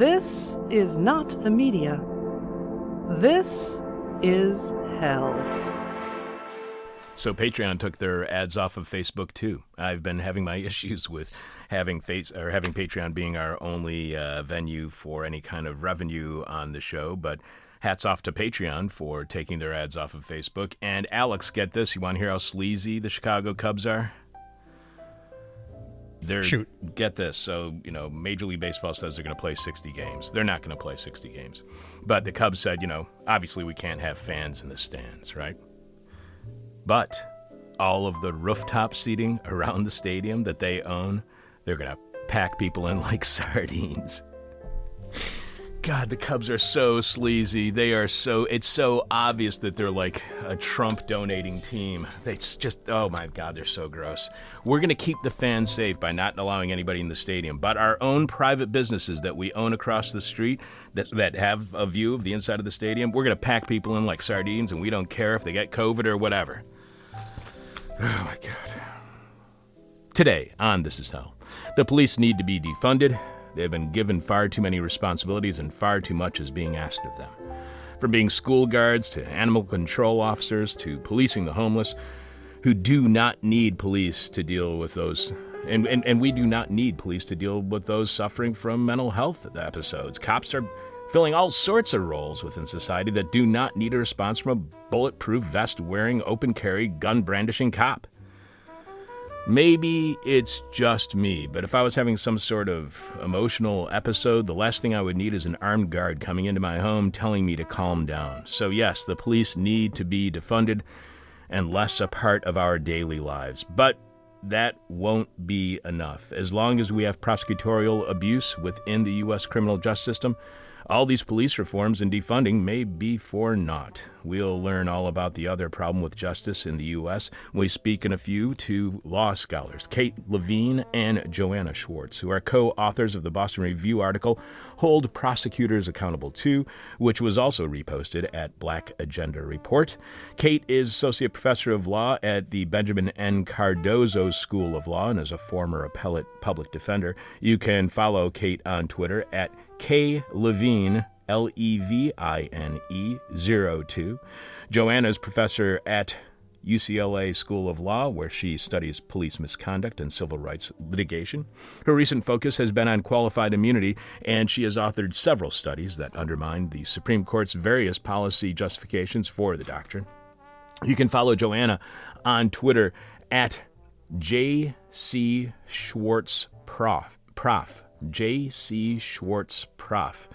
This is not the media. This is hell. So Patreon took their ads off of Facebook too. I've been having my issues with having face or having Patreon being our only uh, venue for any kind of revenue on the show, but hats off to Patreon for taking their ads off of Facebook. And Alex, get this, you want to hear how sleazy the Chicago Cubs are? They're Shoot. get this. So, you know, Major League Baseball says they're going to play 60 games. They're not going to play 60 games. But the Cubs said, you know, obviously we can't have fans in the stands, right? But all of the rooftop seating around the stadium that they own, they're going to pack people in like sardines. God, the Cubs are so sleazy. They are so, it's so obvious that they're like a Trump donating team. They just, oh my God, they're so gross. We're going to keep the fans safe by not allowing anybody in the stadium. But our own private businesses that we own across the street that, that have a view of the inside of the stadium, we're going to pack people in like sardines and we don't care if they get COVID or whatever. Oh my God. Today on This Is Hell, the police need to be defunded. They have been given far too many responsibilities and far too much is being asked of them. From being school guards to animal control officers to policing the homeless, who do not need police to deal with those. And, and, and we do not need police to deal with those suffering from mental health episodes. Cops are filling all sorts of roles within society that do not need a response from a bulletproof vest wearing, open carry, gun brandishing cop. Maybe it's just me, but if I was having some sort of emotional episode, the last thing I would need is an armed guard coming into my home telling me to calm down. So, yes, the police need to be defunded and less a part of our daily lives. But that won't be enough. As long as we have prosecutorial abuse within the U.S. criminal justice system, all these police reforms and defunding may be for naught. We'll learn all about the other problem with justice in the U.S. We speak in a few to law scholars, Kate Levine and Joanna Schwartz, who are co authors of the Boston Review article, Hold Prosecutors Accountable Too, which was also reposted at Black Agenda Report. Kate is Associate Professor of Law at the Benjamin N. Cardozo School of Law and is a former appellate public defender. You can follow Kate on Twitter at K. Levine, L E V I N E 02. Joanna is professor at UCLA School of Law, where she studies police misconduct and civil rights litigation. Her recent focus has been on qualified immunity, and she has authored several studies that undermine the Supreme Court's various policy justifications for the doctrine. You can follow Joanna on Twitter at JC Schwartz Prof. Prof. J.C. Schwartz Prof.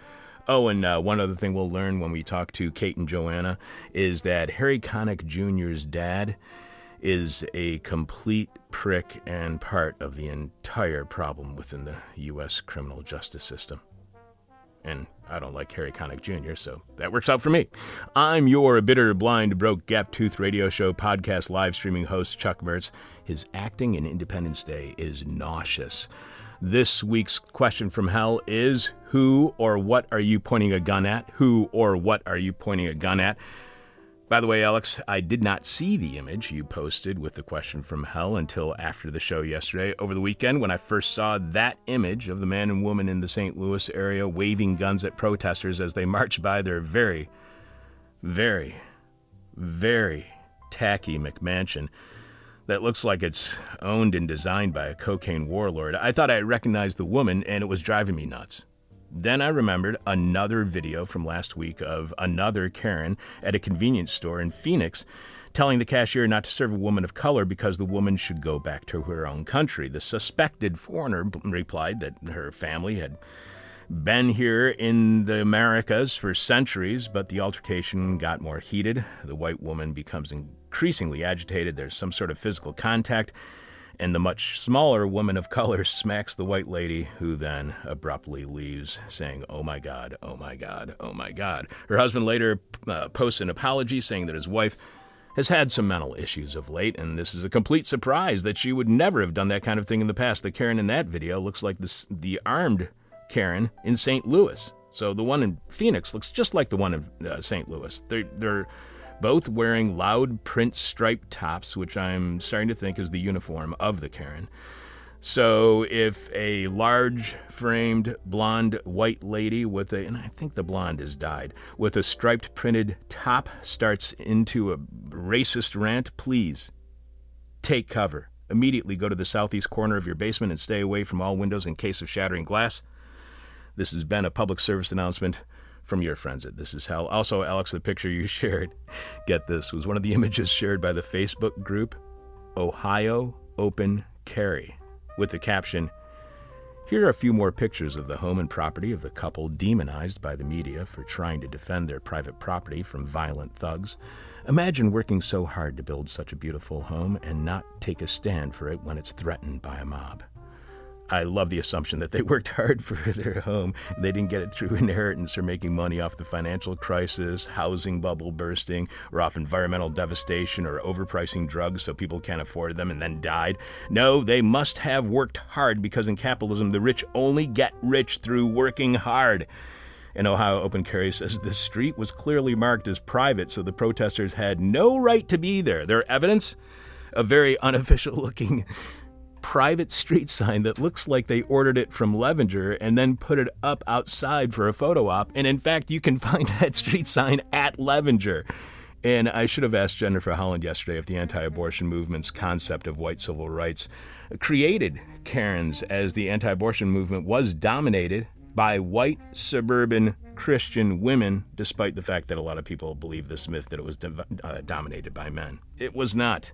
Oh, and uh, one other thing we'll learn when we talk to Kate and Joanna is that Harry Connick Jr.'s dad is a complete prick and part of the entire problem within the U.S. criminal justice system. And I don't like Harry Connick Jr., so that works out for me. I'm your bitter, blind, broke, gap tooth radio show podcast live streaming host, Chuck Mertz. His acting in Independence Day is nauseous. This week's question from hell is Who or what are you pointing a gun at? Who or what are you pointing a gun at? By the way, Alex, I did not see the image you posted with the question from hell until after the show yesterday. Over the weekend, when I first saw that image of the man and woman in the St. Louis area waving guns at protesters as they marched by their very, very, very tacky McMansion that looks like it's owned and designed by a cocaine warlord. I thought I recognized the woman, and it was driving me nuts. Then I remembered another video from last week of another Karen at a convenience store in Phoenix telling the cashier not to serve a woman of color because the woman should go back to her own country. The suspected foreigner replied that her family had been here in the Americas for centuries, but the altercation got more heated. The white woman becomes increasingly agitated. There's some sort of physical contact, and the much smaller woman of color smacks the white lady, who then abruptly leaves, saying, Oh my God, oh my God, oh my God. Her husband later uh, posts an apology saying that his wife has had some mental issues of late, and this is a complete surprise that she would never have done that kind of thing in the past. The Karen in that video looks like this, the armed Karen in St. Louis. So the one in Phoenix looks just like the one in uh, St. Louis. They're, they're both wearing loud print striped tops, which I'm starting to think is the uniform of the Karen. So if a large framed blonde white lady with a, and I think the blonde is dyed, with a striped printed top starts into a racist rant, please take cover. Immediately go to the southeast corner of your basement and stay away from all windows in case of shattering glass. This has been a public service announcement from your friends at This Is Hell. Also, Alex, the picture you shared, get this, was one of the images shared by the Facebook group Ohio Open Carry with the caption Here are a few more pictures of the home and property of the couple demonized by the media for trying to defend their private property from violent thugs. Imagine working so hard to build such a beautiful home and not take a stand for it when it's threatened by a mob. I love the assumption that they worked hard for their home. They didn't get it through inheritance or making money off the financial crisis, housing bubble bursting, or off environmental devastation or overpricing drugs so people can't afford them and then died. No, they must have worked hard because in capitalism, the rich only get rich through working hard. In Ohio, Open Carry says the street was clearly marked as private, so the protesters had no right to be there. Their evidence? A very unofficial looking private street sign that looks like they ordered it from Levenger and then put it up outside for a photo op. And in fact, you can find that street sign at Levenger. And I should have asked Jennifer Holland yesterday if the anti abortion movement's concept of white civil rights created Karens, as the anti abortion movement was dominated by white suburban Christian women, despite the fact that a lot of people believe this myth that it was uh, dominated by men. It was not.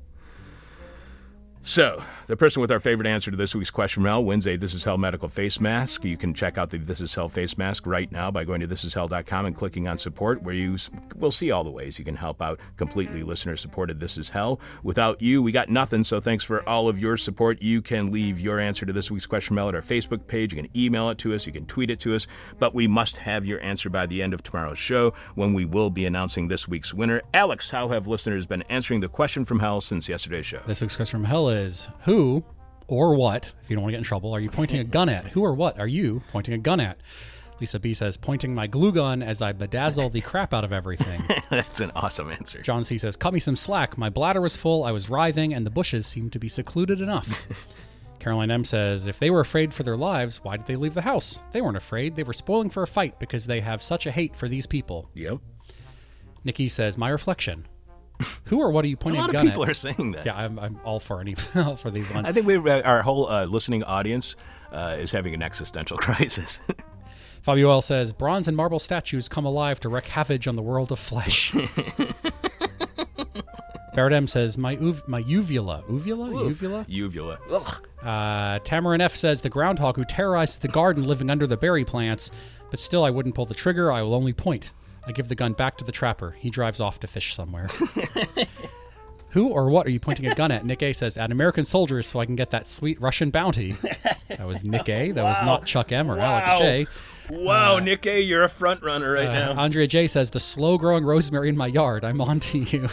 So, the person with our favorite answer to this week's question from wins a This Is Hell medical face mask. You can check out the This Is Hell face mask right now by going to thisishell.com and clicking on support, where you will see all the ways you can help out completely listener supported This Is Hell. Without you, we got nothing, so thanks for all of your support. You can leave your answer to this week's question mail at our Facebook page. You can email it to us, you can tweet it to us, but we must have your answer by the end of tomorrow's show when we will be announcing this week's winner. Alex, how have listeners been answering the question from hell since yesterday's show? This week's question from hell is who or what, if you don't want to get in trouble, are you pointing a gun at? Who or what are you pointing a gun at? Lisa B says, pointing my glue gun as I bedazzle the crap out of everything. That's an awesome answer. John C says, cut me some slack. My bladder was full, I was writhing, and the bushes seemed to be secluded enough. Caroline M says, if they were afraid for their lives, why did they leave the house? They weren't afraid. They were spoiling for a fight because they have such a hate for these people. Yep. Nikki says, my reflection. Who or what are you pointing a lot a gun of people at? are saying that. Yeah, I'm, I'm all for any all for these ones. I think we our whole uh, listening audience uh, is having an existential crisis. Fabio L says bronze and marble statues come alive to wreak havoc on the world of flesh. Barrett M says my uv- my uvula uvula uvula Uvula. Uh, Tamarin F says the groundhog who terrorized the garden living under the berry plants, but still I wouldn't pull the trigger. I will only point. I give the gun back to the trapper. He drives off to fish somewhere. Who or what are you pointing a gun at? Nick A says, at American soldiers so I can get that sweet Russian bounty. That was Nick A. That was not Chuck M or Alex J. Wow, Nick A, you're a front runner right Uh, now. Andrea J says, the slow growing rosemary in my yard. I'm on to you.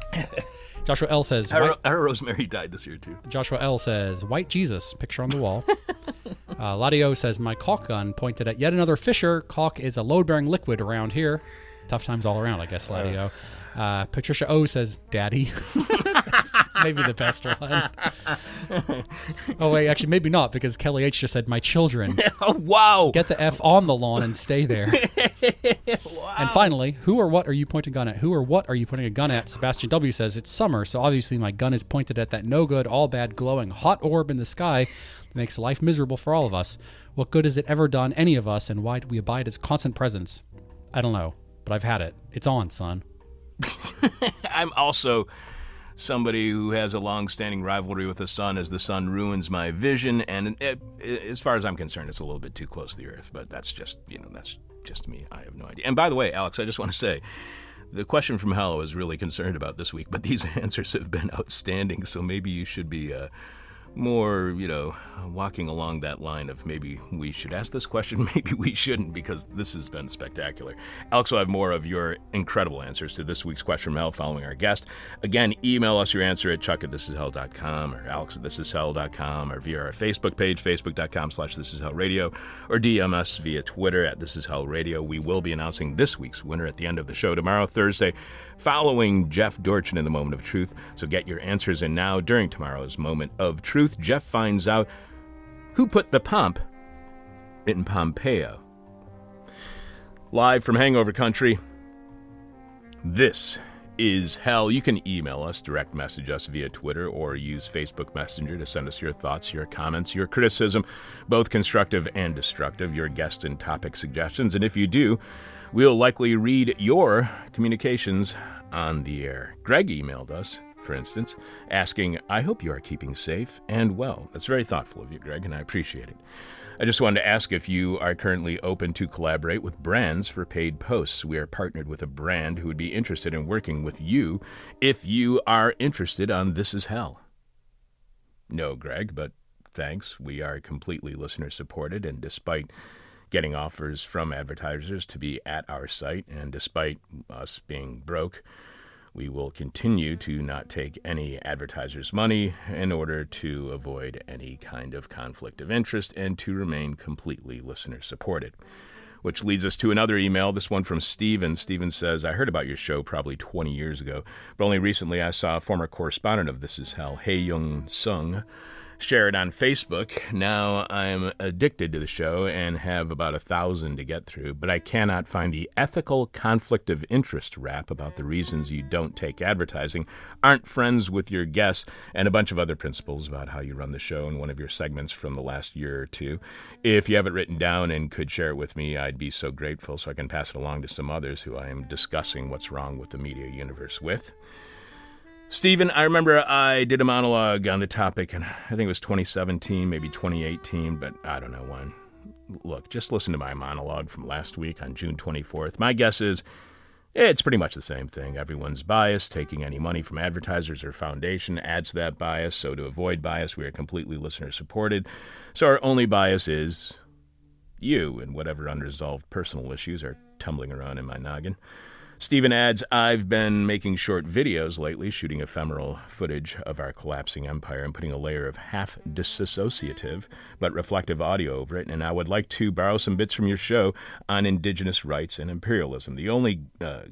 Joshua L says, Our, our Rosemary died this year too. Joshua L says, White Jesus, picture on the wall. uh, Ladio says, My caulk gun pointed at yet another fisher. Caulk is a load bearing liquid around here. Tough times all around, I guess, Ladio. Uh, Patricia O says, Daddy. maybe the best one. oh, wait, actually, maybe not, because Kelly H just said, My children. Oh wow! Get the F on the lawn and stay there. And finally, who or what are you pointing a gun at? Who or what are you pointing a gun at? Sebastian W says it's summer, so obviously my gun is pointed at that no good, all bad, glowing hot orb in the sky that makes life miserable for all of us. What good has it ever done any of us, and why do we abide its constant presence? I don't know, but I've had it. It's on, son. I'm also somebody who has a long-standing rivalry with the sun as the sun ruins my vision. And it, it- as far as i'm concerned it's a little bit too close to the earth but that's just you know that's just me. I have no idea. And by the way alex i just want to say the question from hell I was really concerned about this week but these answers have been outstanding. So maybe you should be uh, more, you know, walking along that line of maybe we should ask this question, maybe we shouldn't, because this has been spectacular. Alex will have more of your incredible answers to this week's question hell following our guest. Again, email us your answer at chuck at thisishell.com or alex at thisishell.com or via our Facebook page, facebook.com slash thisishellradio, or DM us via Twitter at thisishellradio. We will be announcing this week's winner at the end of the show tomorrow, Thursday, following Jeff Dorchen in the Moment of Truth. So get your answers in now during tomorrow's Moment of Truth. Jeff finds out who put the pump in Pompeo. Live from Hangover Country, this is hell. You can email us, direct message us via Twitter, or use Facebook Messenger to send us your thoughts, your comments, your criticism, both constructive and destructive, your guest and topic suggestions. And if you do, we'll likely read your communications on the air. Greg emailed us, for instance, asking, I hope you are keeping safe and well. That's very thoughtful of you, Greg, and I appreciate it. I just wanted to ask if you are currently open to collaborate with brands for paid posts. We are partnered with a brand who would be interested in working with you if you are interested on This Is Hell. No, Greg, but thanks. We are completely listener supported, and despite getting offers from advertisers to be at our site, and despite us being broke, we will continue to not take any advertisers' money in order to avoid any kind of conflict of interest and to remain completely listener supported. Which leads us to another email, this one from Steven. Steven says, I heard about your show probably 20 years ago, but only recently I saw a former correspondent of This Is Hell, Hae Young Sung, share it on Facebook. Now I'm addicted to the show and have about a thousand to get through, but I cannot find the ethical conflict of interest rap about the reasons you don't take advertising, aren't friends with your guests, and a bunch of other principles about how you run the show in one of your segments from the last year or two. If you have it written down and could share it with me, I'd be so grateful so I can pass it along to some others who I am discussing what's wrong with the media universe with. Stephen, I remember I did a monologue on the topic, and I think it was 2017, maybe 2018, but I don't know when. Look, just listen to my monologue from last week on June 24th. My guess is eh, it's pretty much the same thing. Everyone's biased. Taking any money from advertisers or foundation adds to that bias. So, to avoid bias, we are completely listener supported. So, our only bias is you and whatever unresolved personal issues are tumbling around in my noggin. Stephen adds, I've been making short videos lately, shooting ephemeral footage of our collapsing empire and putting a layer of half disassociative but reflective audio over it, and I would like to borrow some bits from your show on indigenous rights and imperialism. The only uh,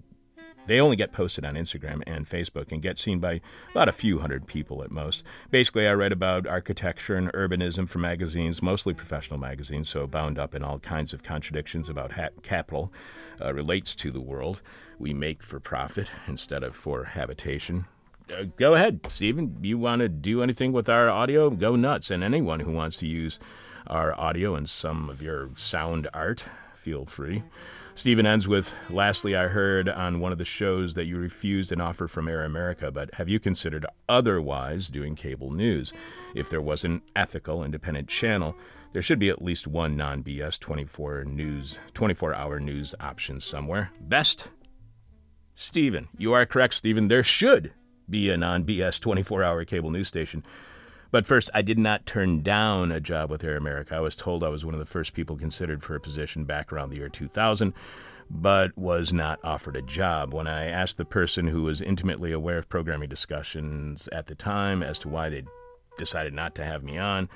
they only get posted on Instagram and Facebook and get seen by about a few hundred people at most. Basically, I read about architecture and urbanism from magazines, mostly professional magazines, so bound up in all kinds of contradictions about ha- capital uh, relates to the world we make for profit instead of for habitation. Uh, go ahead, Stephen. You want to do anything with our audio? Go nuts. And anyone who wants to use our audio and some of your sound art, feel free. Stephen ends with Lastly, I heard on one of the shows that you refused an offer from Air America, but have you considered otherwise doing cable news? If there was an ethical, independent channel, there should be at least one non BS 24 news, 24 hour news option somewhere. Best Stephen. You are correct, Stephen. There should be a non BS 24 hour cable news station. But first, I did not turn down a job with Air America. I was told I was one of the first people considered for a position back around the year 2000, but was not offered a job. When I asked the person who was intimately aware of programming discussions at the time as to why they decided not to have me on,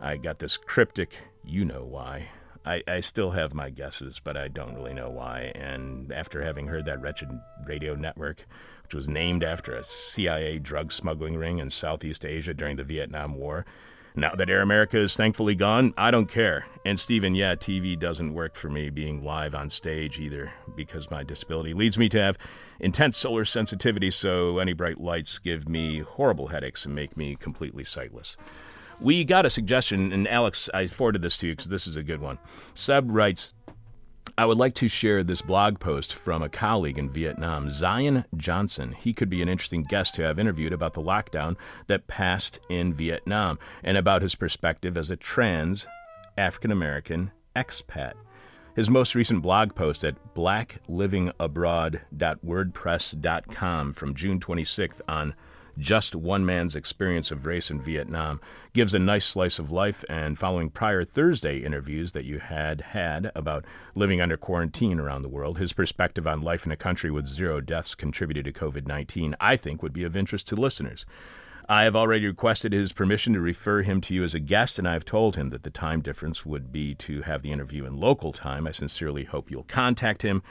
I got this cryptic, you know why. I, I still have my guesses, but I don't really know why. And after having heard that wretched radio network, which was named after a CIA drug smuggling ring in Southeast Asia during the Vietnam War, now that Air America is thankfully gone, I don't care. And Stephen, yeah, TV doesn't work for me being live on stage either because my disability leads me to have intense solar sensitivity, so any bright lights give me horrible headaches and make me completely sightless. We got a suggestion, and Alex, I forwarded this to you because this is a good one. Seb writes, I would like to share this blog post from a colleague in Vietnam, Zion Johnson. He could be an interesting guest to have interviewed about the lockdown that passed in Vietnam and about his perspective as a trans African American expat. His most recent blog post at blacklivingabroad.wordpress.com from June 26th on just one man's experience of race in Vietnam gives a nice slice of life. And following prior Thursday interviews that you had had about living under quarantine around the world, his perspective on life in a country with zero deaths contributed to COVID 19, I think, would be of interest to listeners. I have already requested his permission to refer him to you as a guest, and I have told him that the time difference would be to have the interview in local time. I sincerely hope you'll contact him.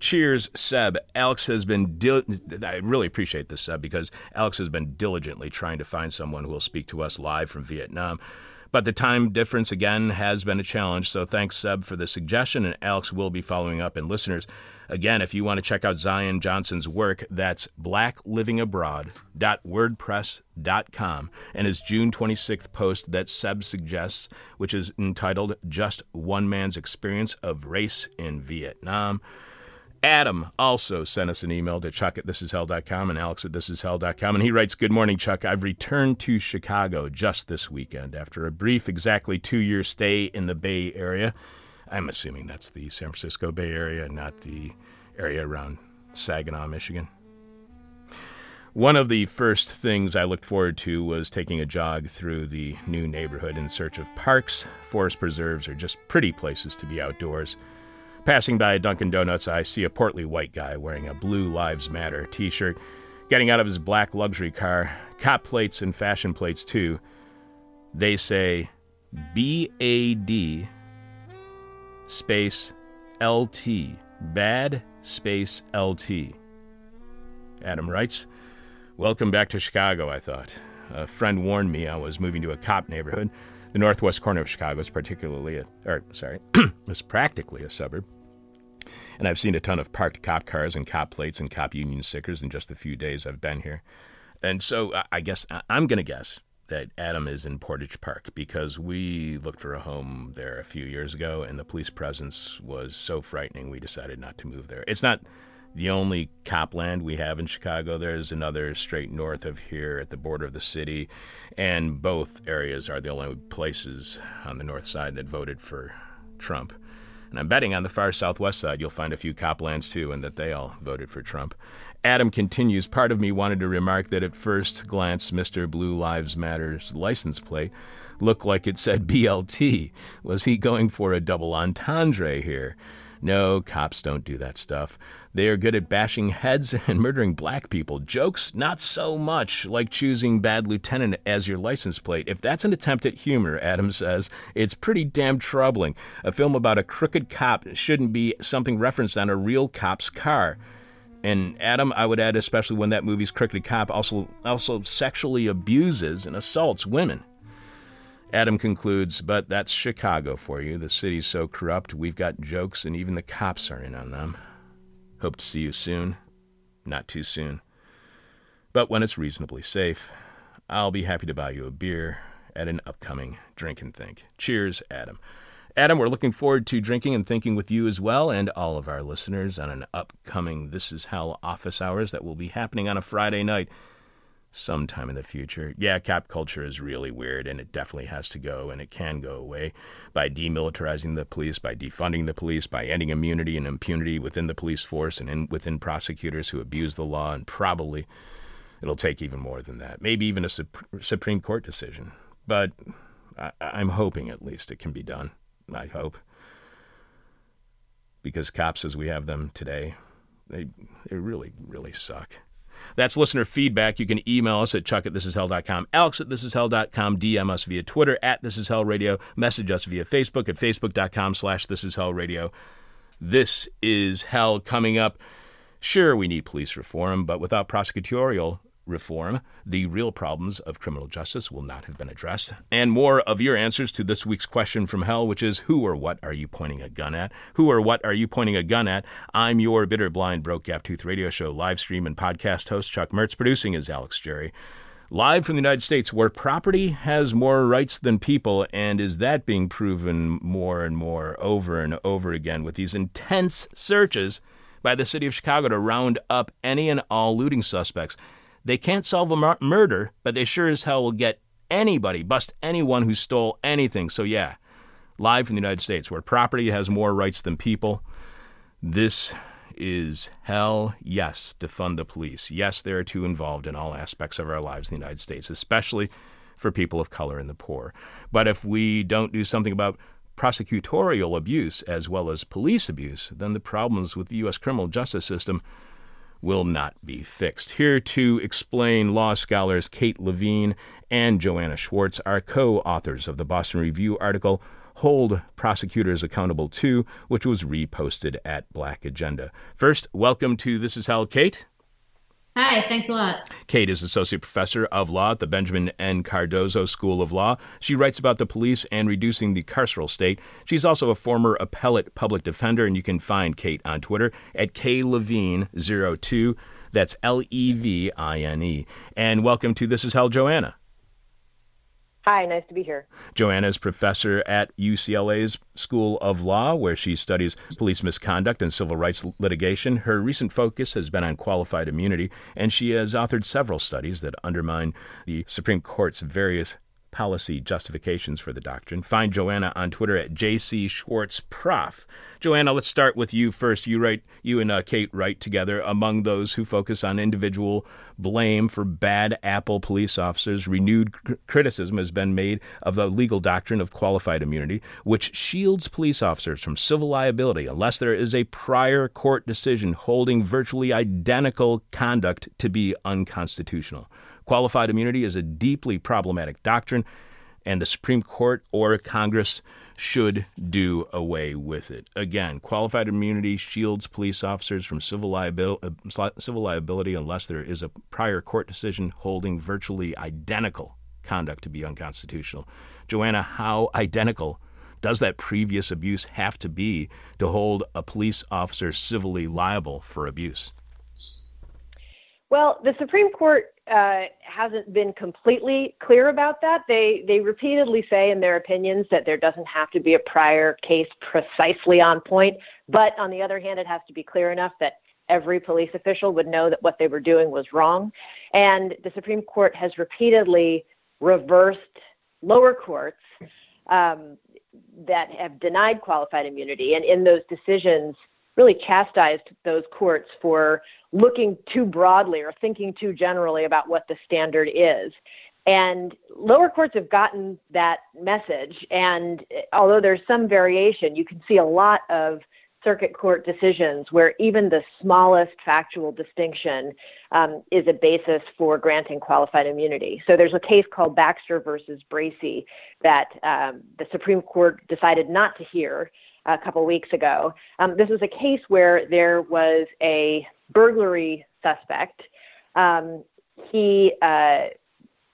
Cheers, Seb. Alex has been. Dil- I really appreciate this, Seb, because Alex has been diligently trying to find someone who will speak to us live from Vietnam. But the time difference, again, has been a challenge. So thanks, Seb, for the suggestion, and Alex will be following up. And listeners, Again, if you want to check out Zion Johnson's work, that's blacklivingabroad.wordpress.com and his June 26th post that Seb suggests, which is entitled Just One Man's Experience of Race in Vietnam. Adam also sent us an email to chuck at thisishell.com and alex at thisishell.com. And he writes, Good morning, Chuck. I've returned to Chicago just this weekend after a brief, exactly two year stay in the Bay Area. I'm assuming that's the San Francisco Bay Area, not the area around Saginaw, Michigan. One of the first things I looked forward to was taking a jog through the new neighborhood in search of parks, forest preserves, or just pretty places to be outdoors. Passing by a Dunkin' Donuts, I see a portly white guy wearing a Blue Lives Matter t shirt, getting out of his black luxury car, cop plates and fashion plates too. They say BAD space LT. Bad space LT. Adam writes, Welcome back to Chicago, I thought. A friend warned me I was moving to a cop neighborhood. The northwest corner of Chicago is particularly, a, or sorry, is practically a suburb. And I've seen a ton of parked cop cars and cop plates and cop union stickers in just the few days I've been here. And so I guess I'm going to guess that Adam is in Portage Park because we looked for a home there a few years ago and the police presence was so frightening we decided not to move there. It's not the only cop land we have in Chicago. There's another straight north of here at the border of the city, and both areas are the only places on the north side that voted for Trump. And I'm betting on the far southwest side you'll find a few coplands too, and that they all voted for Trump. Adam continues, part of me wanted to remark that at first glance, Mr. Blue Lives Matter's license plate looked like it said BLT. Was he going for a double entendre here? No, cops don't do that stuff. They are good at bashing heads and murdering black people. Jokes, not so much, like choosing Bad Lieutenant as your license plate. If that's an attempt at humor, Adam says, it's pretty damn troubling. A film about a crooked cop shouldn't be something referenced on a real cop's car. And Adam, I would add, especially when that movie's crooked cop also also sexually abuses and assaults women. Adam concludes, but that's Chicago for you. The city's so corrupt, we've got jokes, and even the cops are in on them. Hope to see you soon. Not too soon. But when it's reasonably safe, I'll be happy to buy you a beer at an upcoming drink and think. Cheers, Adam. Adam, we're looking forward to drinking and thinking with you as well and all of our listeners on an upcoming This Is Hell office hours that will be happening on a Friday night sometime in the future. Yeah, cap culture is really weird and it definitely has to go and it can go away by demilitarizing the police, by defunding the police, by ending immunity and impunity within the police force and in, within prosecutors who abuse the law and probably it'll take even more than that. Maybe even a Supreme Court decision. But I, I'm hoping at least it can be done. I hope. Because cops as we have them today, they, they really, really suck. That's listener feedback. You can email us at chuck at thisishell.com, alex at thisishell.com, DM us via Twitter at thisishellradio, message us via Facebook at facebook.com slash thisishellradio. This is hell coming up. Sure, we need police reform, but without prosecutorial reform, the real problems of criminal justice will not have been addressed. And more of your answers to this week's question from hell, which is who or what are you pointing a gun at? Who or what are you pointing a gun at? I'm your bitter, blind, broke, gap tooth radio show live stream and podcast host, Chuck Mertz. Producing is Alex Jerry. Live from the United States, where property has more rights than people, and is that being proven more and more over and over again with these intense searches by the city of Chicago to round up any and all looting suspects? They can't solve a mur- murder, but they sure as hell will get anybody, bust anyone who stole anything. So, yeah, live from the United States, where property has more rights than people. This is hell. Yes, defund the police. Yes, they are too involved in all aspects of our lives in the United States, especially for people of color and the poor. But if we don't do something about prosecutorial abuse as well as police abuse, then the problems with the U.S. criminal justice system will not be fixed. Here to explain law scholars Kate Levine and Joanna Schwartz are co authors of the Boston Review article Hold Prosecutors Accountable Too, which was reposted at Black Agenda. First, welcome to This Is Hell, Kate. Hi, thanks a lot. Kate is Associate Professor of Law at the Benjamin N. Cardozo School of Law. She writes about the police and reducing the carceral state. She's also a former appellate public defender, and you can find Kate on Twitter at klevine02. That's L E V I N E. And welcome to This Is Hell, Joanna. Hi, nice to be here. Joanna is professor at UCLA's School of Law, where she studies police misconduct and civil rights litigation. Her recent focus has been on qualified immunity, and she has authored several studies that undermine the Supreme Court's various policy justifications for the doctrine. Find Joanna on Twitter at JC Schwartz Prof. Joanna, let's start with you first. You write, you and uh, Kate write together among those who focus on individual blame for bad Apple police officers. Renewed cr- criticism has been made of the legal doctrine of qualified immunity, which shields police officers from civil liability unless there is a prior court decision holding virtually identical conduct to be unconstitutional. Qualified immunity is a deeply problematic doctrine, and the Supreme Court or Congress should do away with it. Again, qualified immunity shields police officers from civil liability, uh, civil liability unless there is a prior court decision holding virtually identical conduct to be unconstitutional. Joanna, how identical does that previous abuse have to be to hold a police officer civilly liable for abuse? Well, the Supreme Court uh, hasn't been completely clear about that. They they repeatedly say in their opinions that there doesn't have to be a prior case precisely on point, but on the other hand, it has to be clear enough that every police official would know that what they were doing was wrong. And the Supreme Court has repeatedly reversed lower courts um, that have denied qualified immunity, and in those decisions, really chastised those courts for looking too broadly or thinking too generally about what the standard is. And lower courts have gotten that message. And although there's some variation, you can see a lot of circuit court decisions where even the smallest factual distinction um, is a basis for granting qualified immunity. So there's a case called Baxter versus Bracey that um, the Supreme Court decided not to hear a couple weeks ago. Um, this was a case where there was a burglary suspect. Um, he uh,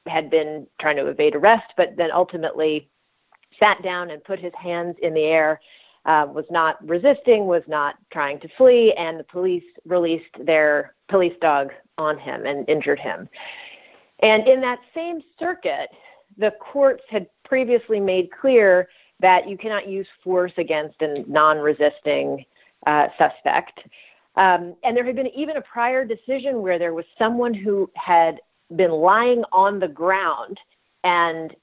had been trying to evade arrest, but then ultimately sat down and put his hands in the air, uh, was not resisting, was not trying to flee, and the police released their police dog on him and injured him. And in that same circuit, the courts had previously made clear that you cannot use force against a non resisting uh, suspect. Um, and there had been even a prior decision where there was someone who had been lying on the ground and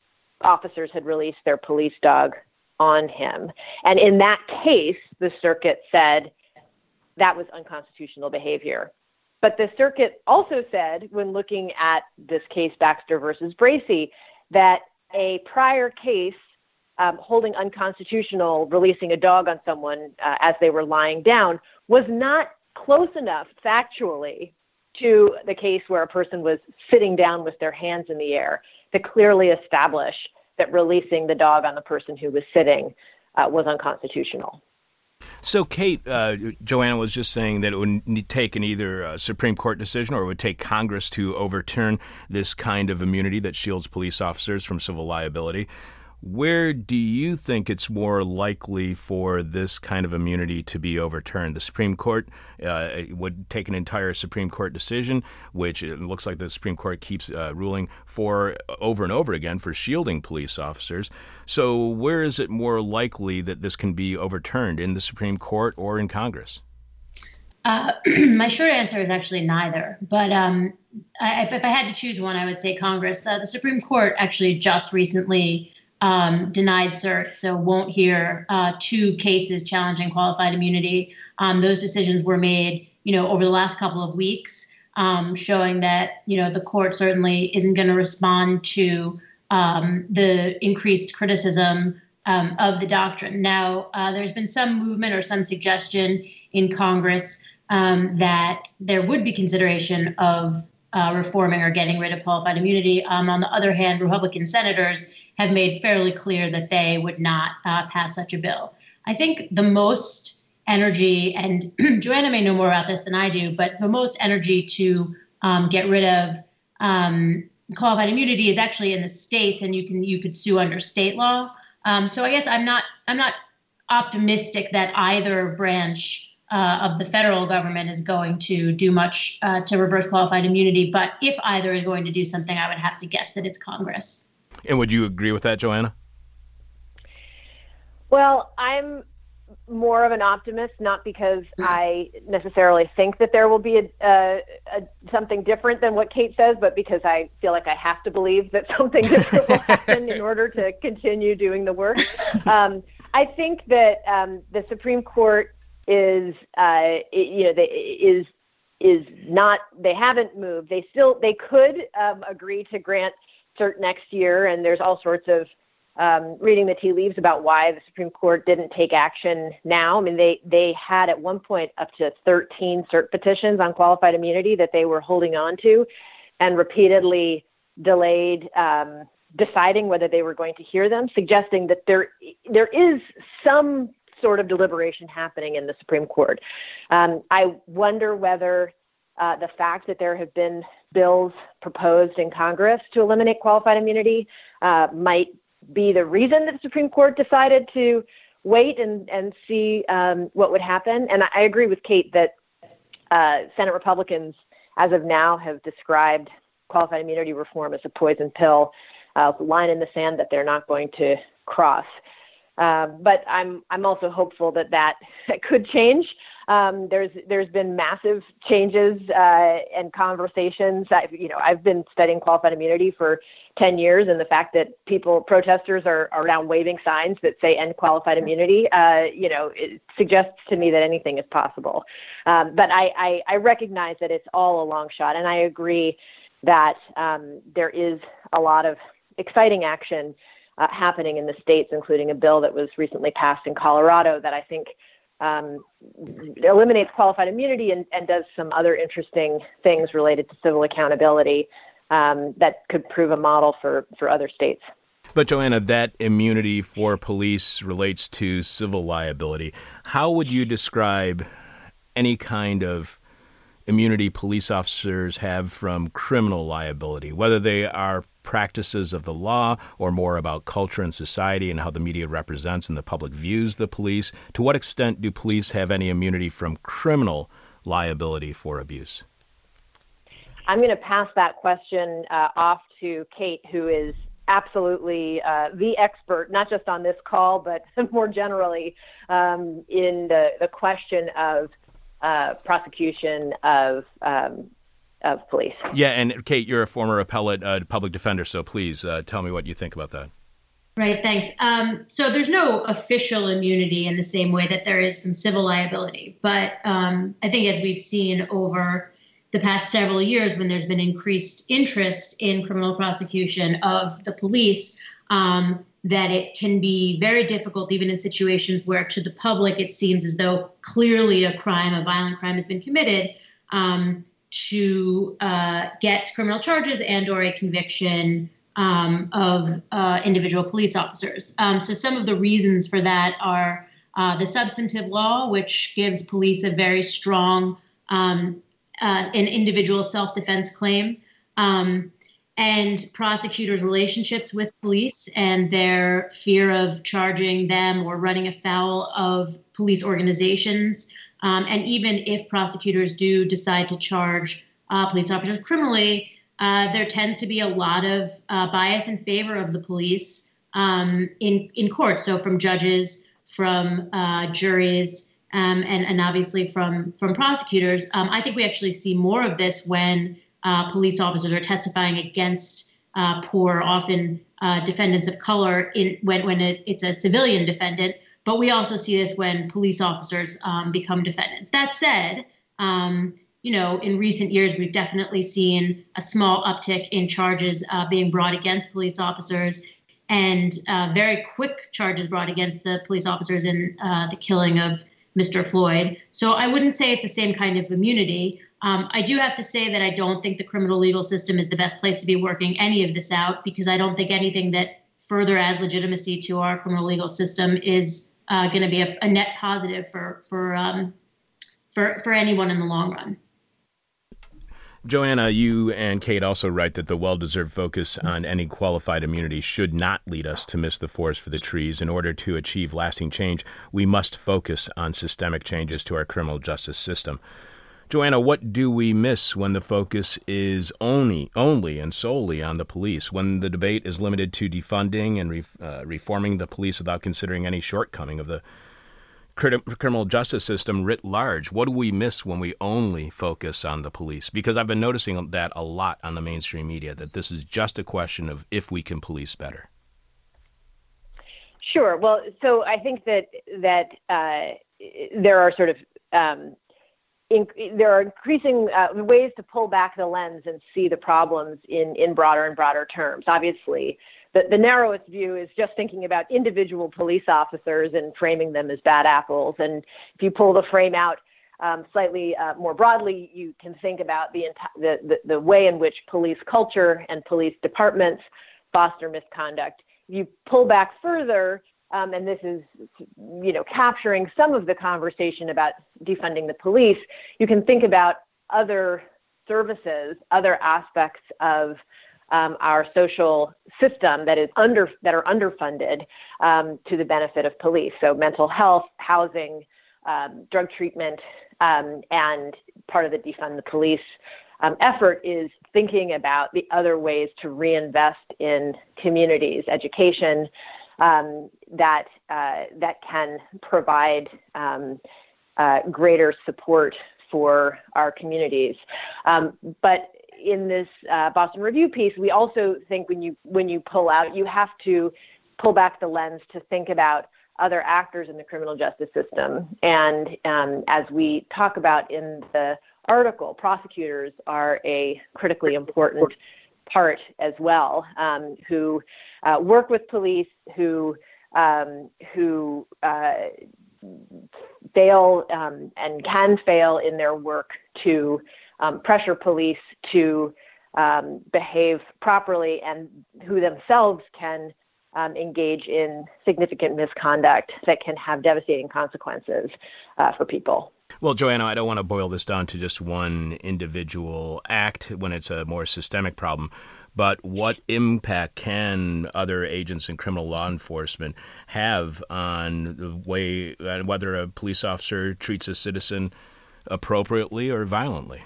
officers had released their police dog on him. And in that case, the circuit said that was unconstitutional behavior. But the circuit also said, when looking at this case, Baxter versus Bracey, that a prior case um, holding unconstitutional releasing a dog on someone uh, as they were lying down was not close enough factually to the case where a person was sitting down with their hands in the air to clearly establish that releasing the dog on the person who was sitting uh, was unconstitutional. So, Kate, uh, Joanna was just saying that it would take an either a Supreme Court decision or it would take Congress to overturn this kind of immunity that shields police officers from civil liability. Where do you think it's more likely for this kind of immunity to be overturned? The Supreme Court uh, would take an entire Supreme Court decision, which it looks like the Supreme Court keeps uh, ruling for over and over again for shielding police officers. So, where is it more likely that this can be overturned in the Supreme Court or in Congress? Uh, my short answer is actually neither. But um, I, if, if, I had to choose one, I would say Congress. Uh, the Supreme Court actually just recently um, denied cert, so won't hear uh, two cases challenging qualified immunity. Um, those decisions were made, you know, over the last couple of weeks, um, showing that you know the court certainly isn't going to respond to um, the increased criticism um, of the doctrine. Now, uh, there's been some movement or some suggestion in Congress um, that there would be consideration of uh, reforming or getting rid of qualified immunity. On the other hand, Republican senators have made fairly clear that they would not uh, pass such a bill. I think the most energy, and Joanna may know more about this than I do, but the most energy to um, get rid of um, qualified immunity is actually in the states, and you can you could sue under state law. Um, so I guess I'm not I'm not optimistic that either branch uh, of the federal government is going to do much uh, to reverse qualified immunity. But if either is going to do something, I would have to guess that it's Congress. And would you agree with that, Joanna? Well, I'm more of an optimist, not because I necessarily think that there will be a, a, a, something different than what Kate says, but because I feel like I have to believe that something different will happen in order to continue doing the work. Um, I think that um, the Supreme Court is, uh, you know, they, is is not. They haven't moved. They still they could um, agree to grant cert next year, and there's all sorts of um, reading the tea leaves about why the Supreme Court didn't take action now. I mean, they they had at one point up to 13 cert petitions on qualified immunity that they were holding on to, and repeatedly delayed um, deciding whether they were going to hear them, suggesting that there there is some sort of deliberation happening in the Supreme Court. Um, I wonder whether uh, the fact that there have been bills proposed in Congress to eliminate qualified immunity uh, might be the reason that the Supreme Court decided to wait and, and see um, what would happen. And I, agree with Kate that uh, Senate Republicans, as of now, have described qualified immunity reform as a poison pill, uh, line in the sand that they're not going to cross. Um, but I'm I'm also hopeful that that, could change. Um, there's there's been massive changes uh, and conversations. I've, you know, I've been studying qualified immunity for 10 years, and the fact that people protesters are, are now waving signs that say "end qualified immunity," uh, you know, it suggests to me that anything is possible. Um, but I, I, I recognize that it's all a long shot, and I agree that um, there is a lot of exciting action uh, happening in the states, including a bill that was recently passed in Colorado that I think um, eliminates qualified immunity and, and, does some other interesting things related to civil accountability um, that could prove a model for, for other states. But Joanna, that immunity for police relates to civil liability. How would you describe any kind of immunity police officers have from criminal liability, whether they are practices of the law or more about culture and society and how the media represents and the public views the police? To what extent do police have any immunity from criminal liability for abuse? I'm going to pass that question uh, off to Kate, who is absolutely uh, the expert, not just on this call, but more generally um, in the, the question of uh, prosecution of um, of police. Yeah, and Kate, you're a former appellate uh, public defender, so please uh, tell me what you think about that. Right, thanks. Um, so there's no official immunity in the same way that there is from civil liability. But um, I think as we've seen over the past several years, when there's been increased interest in criminal prosecution of the police, um, that it can be very difficult, even in situations where to the public it seems as though clearly a crime, a violent crime has been committed, um, to uh, get criminal charges and or a conviction um, of uh, individual police officers. Um, so some of the reasons for that are uh, the substantive law, which gives police a very strong um, uh, an individual self-defense claim, um, and prosecutors' relationships with police and their fear of charging them or running afoul of police organizations um, and even if prosecutors do decide to charge uh, police officers criminally, uh, there tends to be a lot of uh, bias in favor of the police um, in in court. So from judges, from uh, juries, um, and and obviously from from prosecutors. Um, I think we actually see more of this when uh, police officers are testifying against uh, poor, often defendants of color in when when it, it's a civilian defendant but we also see this when police officers um, become defendants. That said, um, you know, in recent years, we've definitely seen a small uptick in charges uh, being brought against police officers and uh, very quick charges brought against the police officers in uh, the killing of Mr. Floyd. So I wouldn't say it's the same kind of immunity. Um, I do have to say that I don't think the criminal legal system is the best place to be working any of this out because I don't think anything that further adds legitimacy to our criminal legal system is uh, going to be a, a, net positive for for um, for for anyone in the long run. Joanna, you and Kate also write that the well deserved focus on any qualified immunity should not lead us to miss the forest for the trees. In order to achieve lasting change, we must focus on systemic changes to our criminal justice system. Joanna, what do we miss when the focus is only, only and solely on the police? When the debate is limited to defunding and re- uh, reforming the police without considering any shortcoming of the criminal justice system writ large. What do we miss when we only focus on the police? Because I've been noticing that a lot on the mainstream media that this is just a question of if we can police better. Sure. Well, so I think that that uh, there are sort of um, in, there are increasing uh, ways to pull back the lens and see the problems in in broader and broader terms. Obviously, the, the narrowest view is just thinking about individual police officers and framing them as bad apples. And if you pull the frame out um, slightly uh, more broadly, you can think about the, the, the, the way in which police culture and police departments foster misconduct. If you pull back further, um, and this is, you know, capturing some of the conversation about defunding the police, you can think about other services, other aspects of um, our social system that is under that are underfunded um, to the benefit of police. So mental health, housing, um, drug treatment, um, and part of the defund the police um, effort is thinking about the other ways to reinvest in communities, education um, that uh, that can provide uh, greater support for our communities. but in this uh, Boston Review piece, we also think when you when you pull out, you have to pull back the lens to think about other actors in the criminal justice system. And um, as we talk about in the article, prosecutors are a critically important part as well, um, who uh, work with police, who um, who uh, fail um, and can fail in their work to um, pressure police to um, behave properly and who themselves can um, engage in significant misconduct that can have devastating consequences uh, for people. Well, Joanna, I don't want to boil this down to just one individual act when it's a more systemic problem. But what impact can other agents in criminal law enforcement have on the way, whether a police officer treats a citizen appropriately or violently?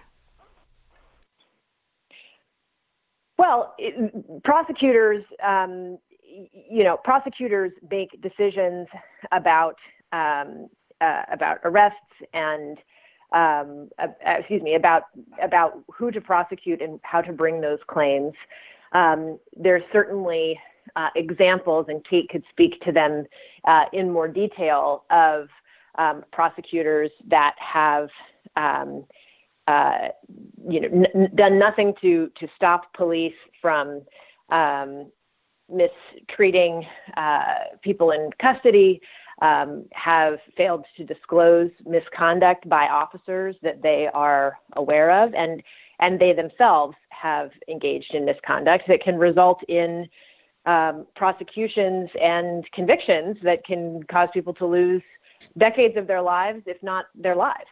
Well, it, prosecutors, um, you know, prosecutors make decisions about um, uh, about arrests and um, uh, excuse me about about who to prosecute and how to bring those claims. Um, there's certainly uh, examples, and Kate could speak to them uh, in more detail of um, prosecutors that have um, uh, you know, n- done nothing to to stop police from um, mistreating uh, people in custody, um, have failed to disclose misconduct by officers that they are aware of, and and they themselves have engaged in misconduct that can result in um, prosecutions and convictions that can cause people to lose decades of their lives, if not their lives.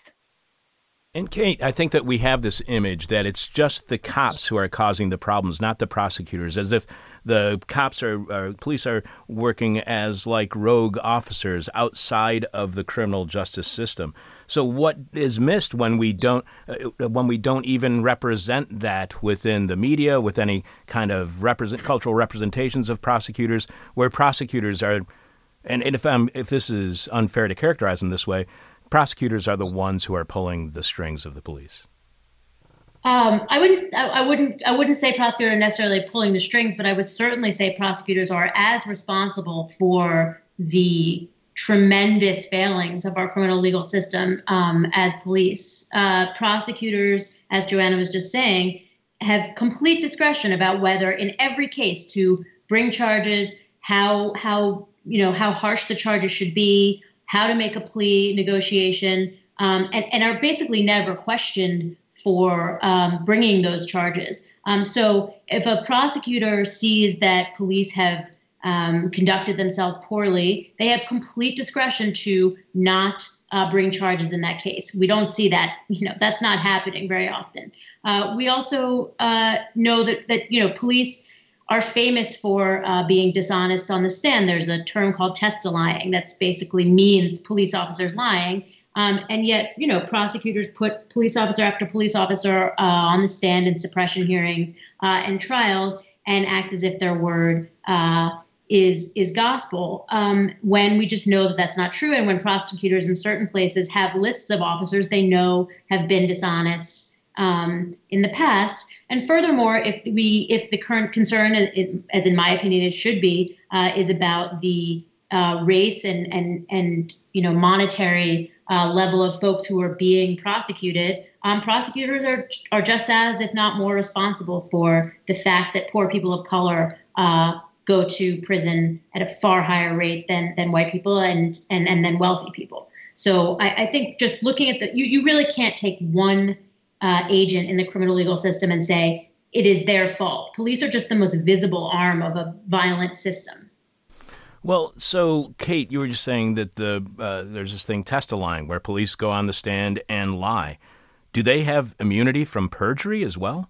And Kate, I think that we have this image that it's just the cops who are causing the problems, not the prosecutors, as if the cops are, police are working as like rogue officers outside of the criminal justice system. So what is missed when we don't uh, when we don't even represent that within the media with any kind of represent cultural representations of prosecutors, where prosecutors are, and, and if I'm if this is unfair to characterize them this way prosecutors are the ones who are pulling the strings of the police. Um, I wouldn't. I, I, wouldn't. I wouldn't say prosecutors are necessarily pulling the strings, but I would certainly say prosecutors are as responsible for the tremendous failings of our criminal legal system um, as police. Uh, prosecutors, as Joanna was just saying, have complete discretion about whether, in every case, to bring charges, how how you know how harsh the charges should be, how to make a plea negotiation, um, and, and are basically never questioned for um, bringing those charges. Um, so if a prosecutor sees that police have um, conducted themselves poorly, they have complete discretion to not uh, bring charges in that case. We don't see that. You know, that's not happening very often. Uh, we also uh, know that that you know police are famous for uh, being dishonest on the stand. There's a term called testilying that's basically means police officers lying. Um, and yet, you know, prosecutors put police officer after police officer uh, on the stand in suppression hearings uh, and trials and act as if their word uh, is is gospel. Um, when we just know that that's not true, and when prosecutors in certain places have lists of officers they know have been dishonest um, in the past. And furthermore, if we if the current concern, as in my opinion, it should be, uh, is about the uh, race and and and you know monetary uh, level of folks who are being prosecuted, um, prosecutors are are just as, if not more, responsible for the fact that poor people of color uh, go to prison at a far higher rate than than white people and and and then wealthy people. So I, I think just looking at the you you really can't take one uh, agent in the criminal legal system and say it is their fault. Police are just the most visible arm of a violent system. Well, so Kate, you were just saying that the uh, there's this thing testilying where police go on the stand and lie. Do they have immunity from perjury as well?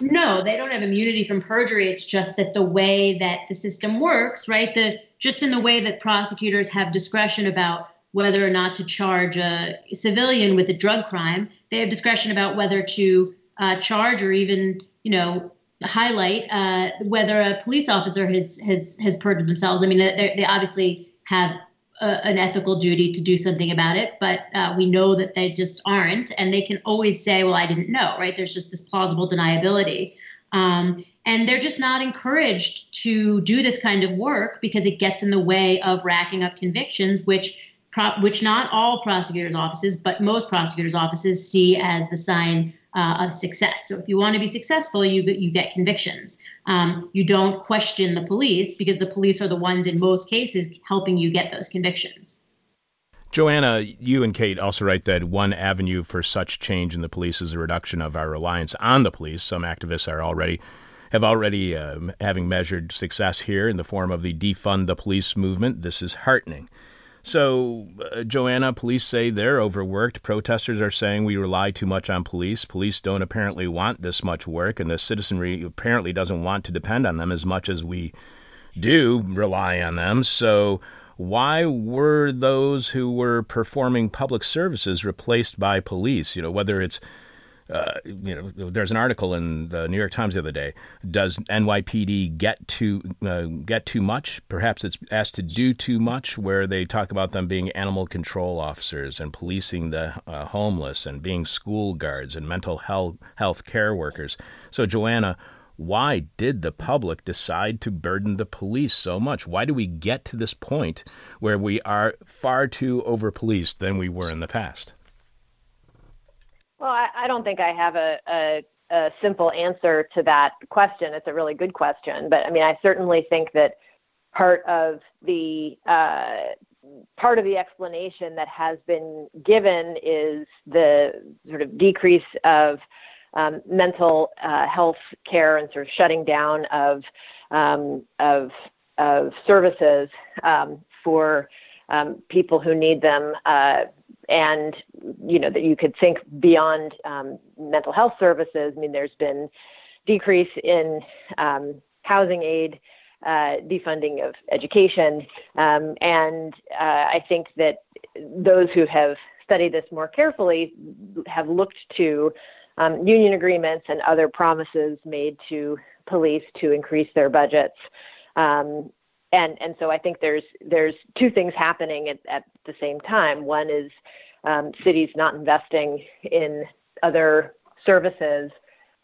No, they don't have immunity from perjury. It's just that the way that the system works, right? The just in the way that prosecutors have discretion about whether or not to charge a civilian with a drug crime, they have discretion about whether to uh, charge or even, you know, highlight uh, whether a police officer has has has perjured themselves. I mean, they obviously have a, an ethical duty to do something about it, but uh, we know that they just aren't, and they can always say, "Well, I didn't know." Right? There's just this plausible deniability, um, and they're just not encouraged to do this kind of work because it gets in the way of racking up convictions, which which not all prosecutors' offices, but most prosecutors' offices see as the sign uh, of success. So if you want to be successful, you you get convictions. Um, you don't question the police because the police are the ones in most cases helping you get those convictions. Joanna, you and Kate also write that one avenue for such change in the police is a reduction of our reliance on the police. Some activists are already have already uh, having measured success here in the form of the defund the police movement. This is heartening. So, uh, Joanna, police say they're overworked. Protesters are saying we rely too much on police. Police don't apparently want this much work, and the citizenry apparently doesn't want to depend on them as much as we do rely on them. So, why were those who were performing public services replaced by police? You know, whether it's uh, you know, there's an article in the New York Times the other day. Does NYPD get too uh, get too much? Perhaps it's asked to do too much, where they talk about them being animal control officers and policing the uh, homeless and being school guards and mental health health care workers. So, Joanna. Why did the public decide to burden the police so much? Why do we get to this point where we are far too over policed than we were in the past? Well, I, I don't think I have a, a, a simple answer to that question. It's a really good question, but I mean, I certainly think that part of the uh, part of the explanation that has been given is the sort of decrease of um, mental uh, health care and sort of shutting down of um, of of services um, for um, people who need them, uh, and you know that you could think beyond um, mental health services. I mean, there's been decrease in um, housing aid, uh, defunding of education, um, and uh, I think that those who have studied this more carefully have looked to um, union agreements and other promises made to police to increase their budgets. Um, and and so I think there's there's two things happening at, at the same time. One is um, cities not investing in other services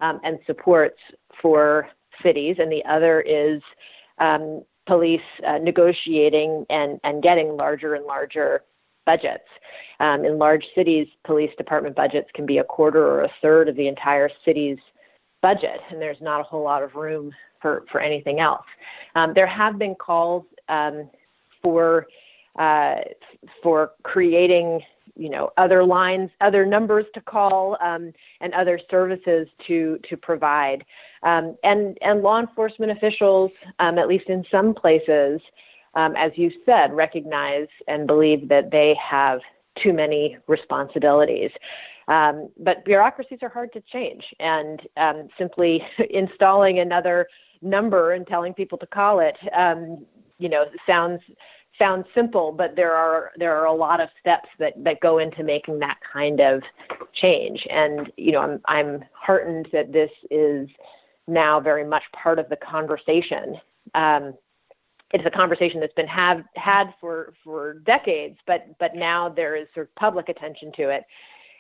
um, and supports for cities, and the other is um, police uh, negotiating and, and getting larger and larger budgets. Um, in large cities, police department budgets can be a quarter or a third of the entire city's budget, and there's not a whole lot of room for, for anything else. Um, there have been calls um, for uh, for creating you know other lines, other numbers to call, um, and other services to to provide. Um, and and law enforcement officials, um, at least in some places, um, as you said, recognize and believe that they have too many responsibilities. Um, but bureaucracies are hard to change, and um, simply installing another number and telling people to call it, you know, sounds sounds simple, but there are there are a lot of steps that that go into making that kind of change. And you know, I'm I'm heartened that this is now very much part of the conversation. Um, it's a conversation that's been have had for for decades, but but now there is sort of public attention to it.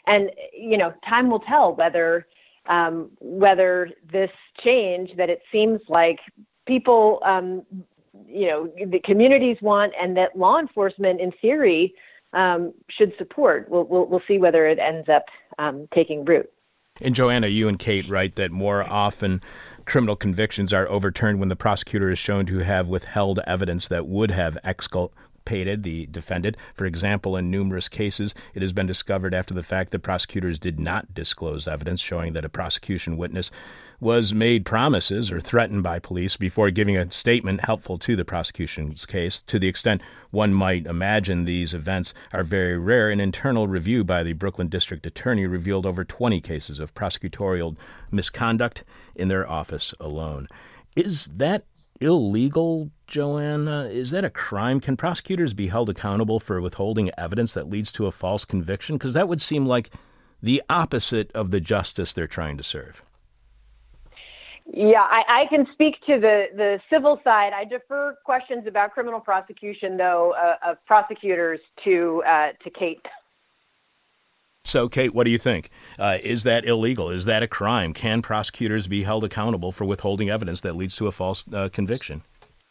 And you know, time will tell whether um, whether this change that it seems like people um, you know the communities want and that law enforcement in theory um, should support. We'll, we'll, we'll see whether it ends up um, taking root. And Joanna, you and Kate write that more often criminal convictions are overturned when the prosecutor is shown to have withheld evidence that would have the defendant. For example, in numerous cases, it has been discovered after the fact that prosecutors did not disclose evidence showing that a prosecution witness was made promises or threatened by police before giving a statement helpful to the prosecution's case. To the extent one might imagine these events are very rare, an internal review by the Brooklyn District Attorney revealed over 20 cases of prosecutorial misconduct in their office alone. Is that illegal, Joanna? Is that a crime? Can prosecutors be held accountable for withholding evidence that leads to a false conviction? Because that would seem like the opposite of the justice they're trying to serve. Yeah, I, I, can speak to the, the civil side. I defer questions about criminal prosecution, though, uh, of prosecutors to uh, to Kate. So, Kate, what do you think? Uh, is that illegal? Is that a crime? Can prosecutors be held accountable for withholding evidence that leads to a false uh, conviction?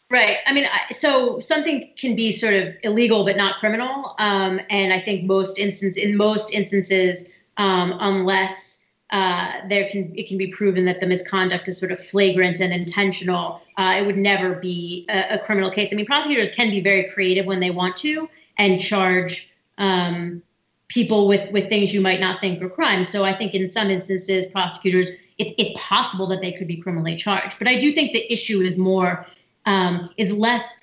Right. I mean, so something can be sort of illegal but not criminal, um, and I think most instance in most instances, um, unless uh, there can it can be proven that the misconduct is sort of flagrant and intentional, uh, it would never be a, a, criminal case. I mean, prosecutors can be very creative when they want to and charge. Um, people with with things you might not think are crimes. So I think in some instances, prosecutors it, it's possible that they could be criminally charged. But I do think the issue is more um, is less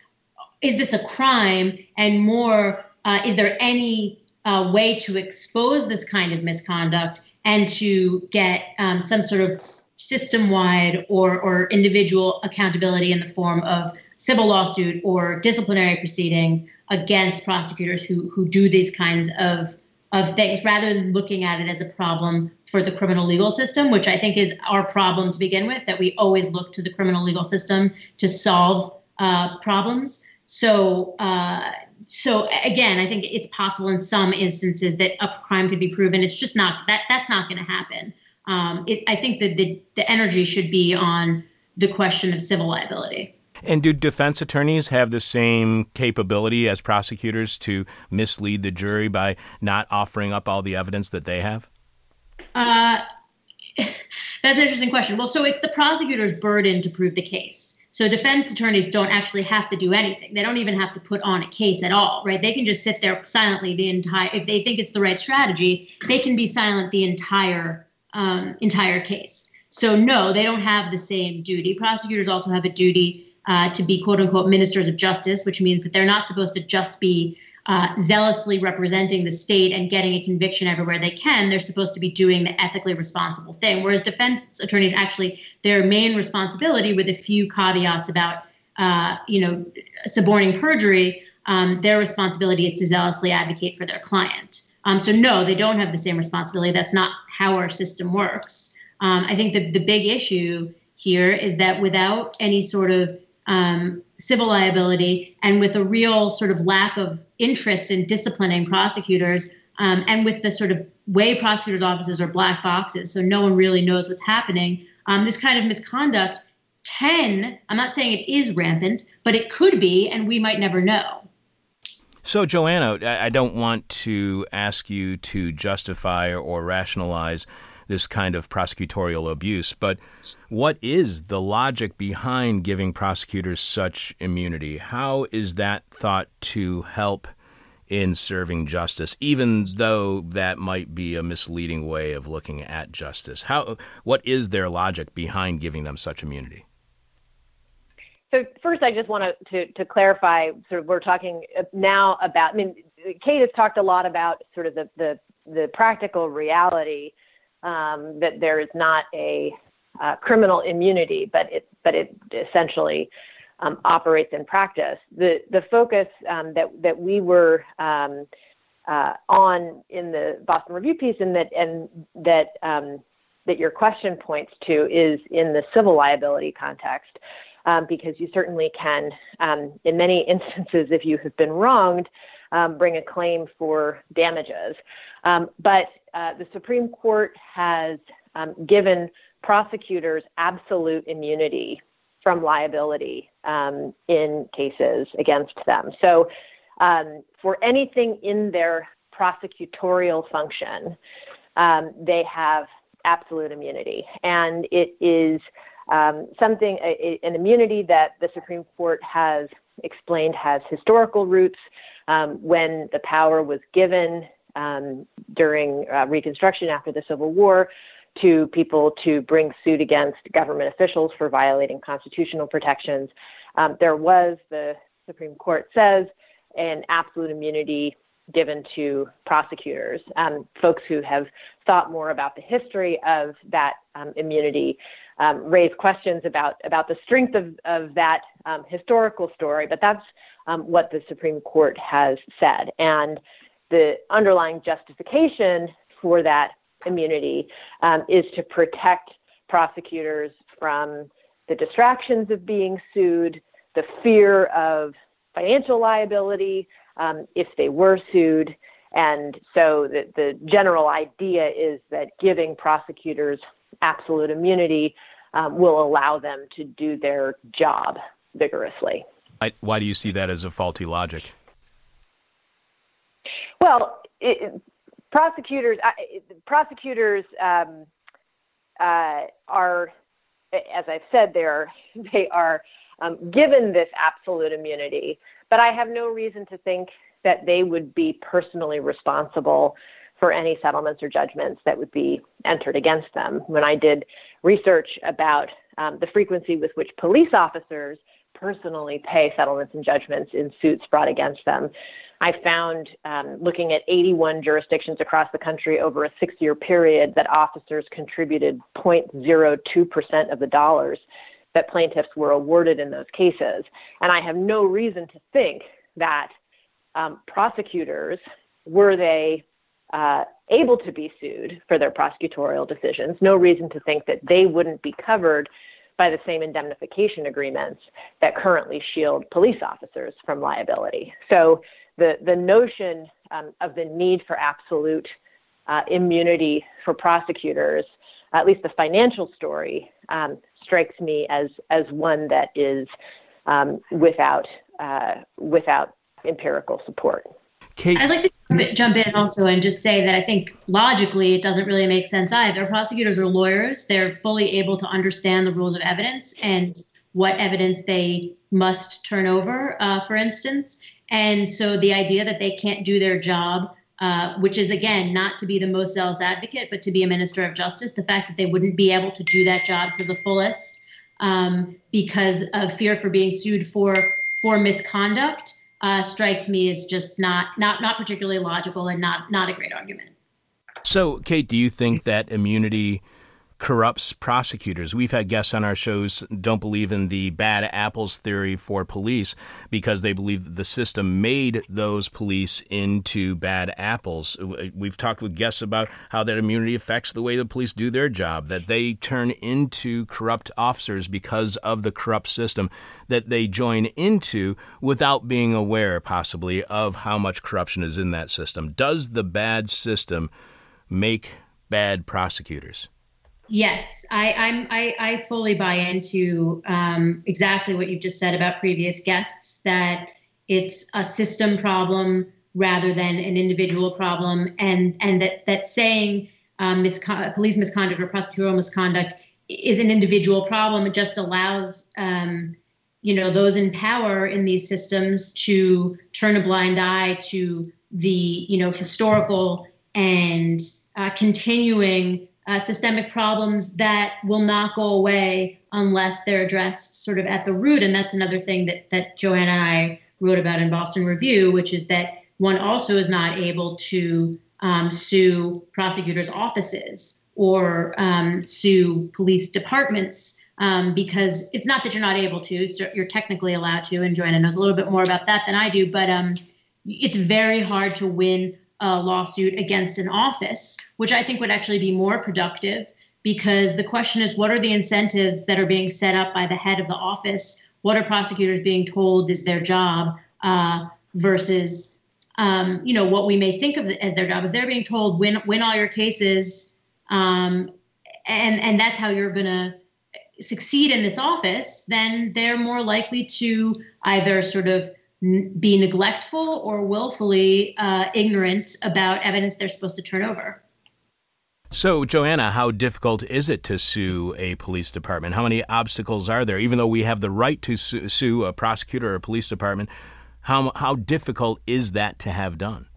is this a crime and more uh, is there any uh, way to expose this kind of misconduct and to get um, some sort of system wide or or individual accountability in the form of civil lawsuit or disciplinary proceedings against prosecutors who who do these kinds of of things rather than looking at it as a problem for the criminal legal system, which I think is our problem to begin with, that we always look to the criminal legal system to solve uh, problems. So, uh, so again, I think it's possible in some instances that a crime could be proven. It's just not that that's not going to happen. Um, it, I think that the, the energy should be on the question of civil liability. And do defense attorneys have the same capability as prosecutors to mislead the jury by not offering up all the evidence that they have? Uh, that's an interesting question. Well, so it's the prosecutor's burden to prove the case. So defense attorneys don't actually have to do anything. They don't even have to put on a case at all, right? They can just sit there silently the entire. If they think it's the right strategy, they can be silent the entire um, entire case. So no, they don't have the same duty. Prosecutors also have a duty uh, to be quote unquote ministers of justice, which means that they're not supposed to just be uh, zealously representing the state and getting a conviction everywhere they can. They're supposed to be doing the ethically responsible thing. Whereas defense attorneys actually, their main responsibility, with a few caveats about, uh, you know, suborning perjury, um, their responsibility is to zealously advocate for their client. Um, so no, they don't have the same responsibility. That's not how our system works. Um, I think that the big issue here is that without any sort of um, civil liability and with a real sort of lack of interest in disciplining prosecutors um, and with the sort of way prosecutors' offices are black boxes, so no one really knows what's happening, um, this kind of misconduct can, I'm not saying it is rampant, but it could be, and we might never know. So, Joanna, I don't want to ask you to justify or rationalize this kind of prosecutorial abuse. But what is the logic behind giving prosecutors such immunity? How is that thought to help in serving justice, even though that might be a misleading way of looking at justice. How, what is their logic behind giving them such immunity? So first, I just want to, to clarify. Sort of, we're talking now about. I mean, Kate has talked a lot about sort of the the, the practical reality um, that there is not a uh, criminal immunity, but it but it essentially um, operates in practice. The the focus um, that that we were um, uh, on in the Boston Review piece, and that and that um, that your question points to is in the civil liability context, um, because you certainly can, um, in many instances, if you have been wronged, bring a claim for damages. but uh, the Supreme Court has given prosecutors absolute immunity from liability um, in cases against them. So, um, for anything in their prosecutorial function, um, they have absolute immunity. And it is um, something, a, an immunity that the Supreme Court has explained has historical roots. Um, when the power was given um, during uh, Reconstruction after the Civil War, to people to bring suit against government officials for violating constitutional protections. Um, there was, the Supreme Court says, an absolute immunity given to prosecutors. Um, folks who have thought more about the history of that um, immunity um, raise questions about, about the strength of, of that um, historical story, but that's um, what the Supreme Court has said. And the underlying justification for that immunity um, is to protect prosecutors from the distractions of being sued, the fear of financial liability um, if they were sued. And so the, the general idea is that giving prosecutors absolute immunity um, will allow them to do their job vigorously. I, why do you see that as a faulty logic? Well, it, prosecutors prosecutors um, uh, are, as I've said, they are they are um, given this absolute immunity, but I have no reason to think that they would be personally responsible for any settlements or judgments that would be entered against them. When I did research about um, the frequency with which police officers personally pay settlements and judgments in suits brought against them, I found, um, looking at 81 jurisdictions across the country over a six year period, that officers contributed 0.02% of the dollars that plaintiffs were awarded in those cases. And I have no reason to think that um, prosecutors, were they uh, able to be sued for their prosecutorial decisions, no reason to think that they wouldn't be covered by the same indemnification agreements that currently shield police officers from liability. So the, the notion um, of the need for absolute uh, immunity for prosecutors, at least the financial story, um, strikes me as, as one that is um, without, uh, without empirical support. Kate. I'd like to jump in also and just say that I think logically it doesn't really make sense either. Prosecutors are lawyers, they're fully able to understand the rules of evidence and what evidence they must turn over, uh, for instance. And so the idea that they can't do their job, uh, which is again not to be the most zealous advocate, but to be a minister of justice, the fact that they wouldn't be able to do that job to the fullest um, because of fear for being sued for for misconduct uh, strikes me as just not not not particularly logical and not not a great argument. So, Kate, do you think that immunity corrupts prosecutors. We've had guests on our shows don't believe in the bad apples theory for police because they believe that the system made those police into bad apples. Uh, we've talked with guests about how that immunity affects the way the police do their job, that they turn into corrupt officers because of the corrupt system that they join into without being aware, possibly, of how much corruption is in that system. Does the bad system make bad prosecutors? Yes, I, I'm. I, I fully buy into um, exactly what you just said about previous guests. That it's a system problem rather than an individual problem, and and that that saying um, police misconduct or prosecutorial misconduct is an individual problem. It just allows um, you know those in power in these systems to turn a blind eye to the you know historical and uh, continuing uh, systemic problems that will not go away unless they're addressed sort of at the root. And that's another thing that that Joanna and I wrote about in Boston Review, which is that one also is not able to um, sue prosecutors' offices or um, sue police departments um, because it's not that you're not able to, so you're technically allowed to, and Joanna knows a little bit more about that than I do, but um, it's very hard to win a lawsuit against an office, which I think would actually be more productive because the question is what are the incentives that are being set up by the head of the office? What are prosecutors being told is their job uh, versus um, you know what we may think of as their job if they're being told win win all your cases um, and and that's how you're going to succeed in this office then they're more likely to either sort of be neglectful or willfully uh, ignorant about evidence they're supposed to turn over. So, Joanna, how difficult is it to sue a police department? How many obstacles are there? Even though we have the right to sue, sue a prosecutor or a police department, how, how difficult is that to have done?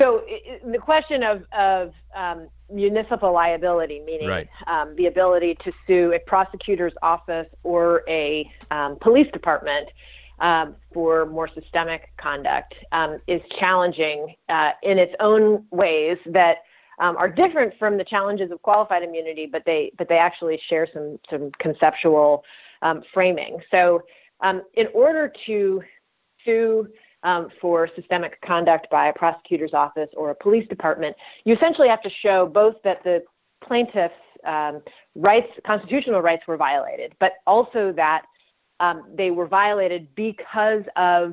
So, the question of, of um, municipal liability, meaning right. um, the ability to sue a prosecutor's office or a um, police department um, for more systemic conduct, um, is challenging uh, in its own ways that um, are different from the challenges of qualified immunity, but they but they actually share some some conceptual um, framing. So, in order to sue um, for systemic conduct by a prosecutor's office or a police department, you essentially have to show both that the plaintiff's um, rights, constitutional rights, were violated, but also that um, they were violated because of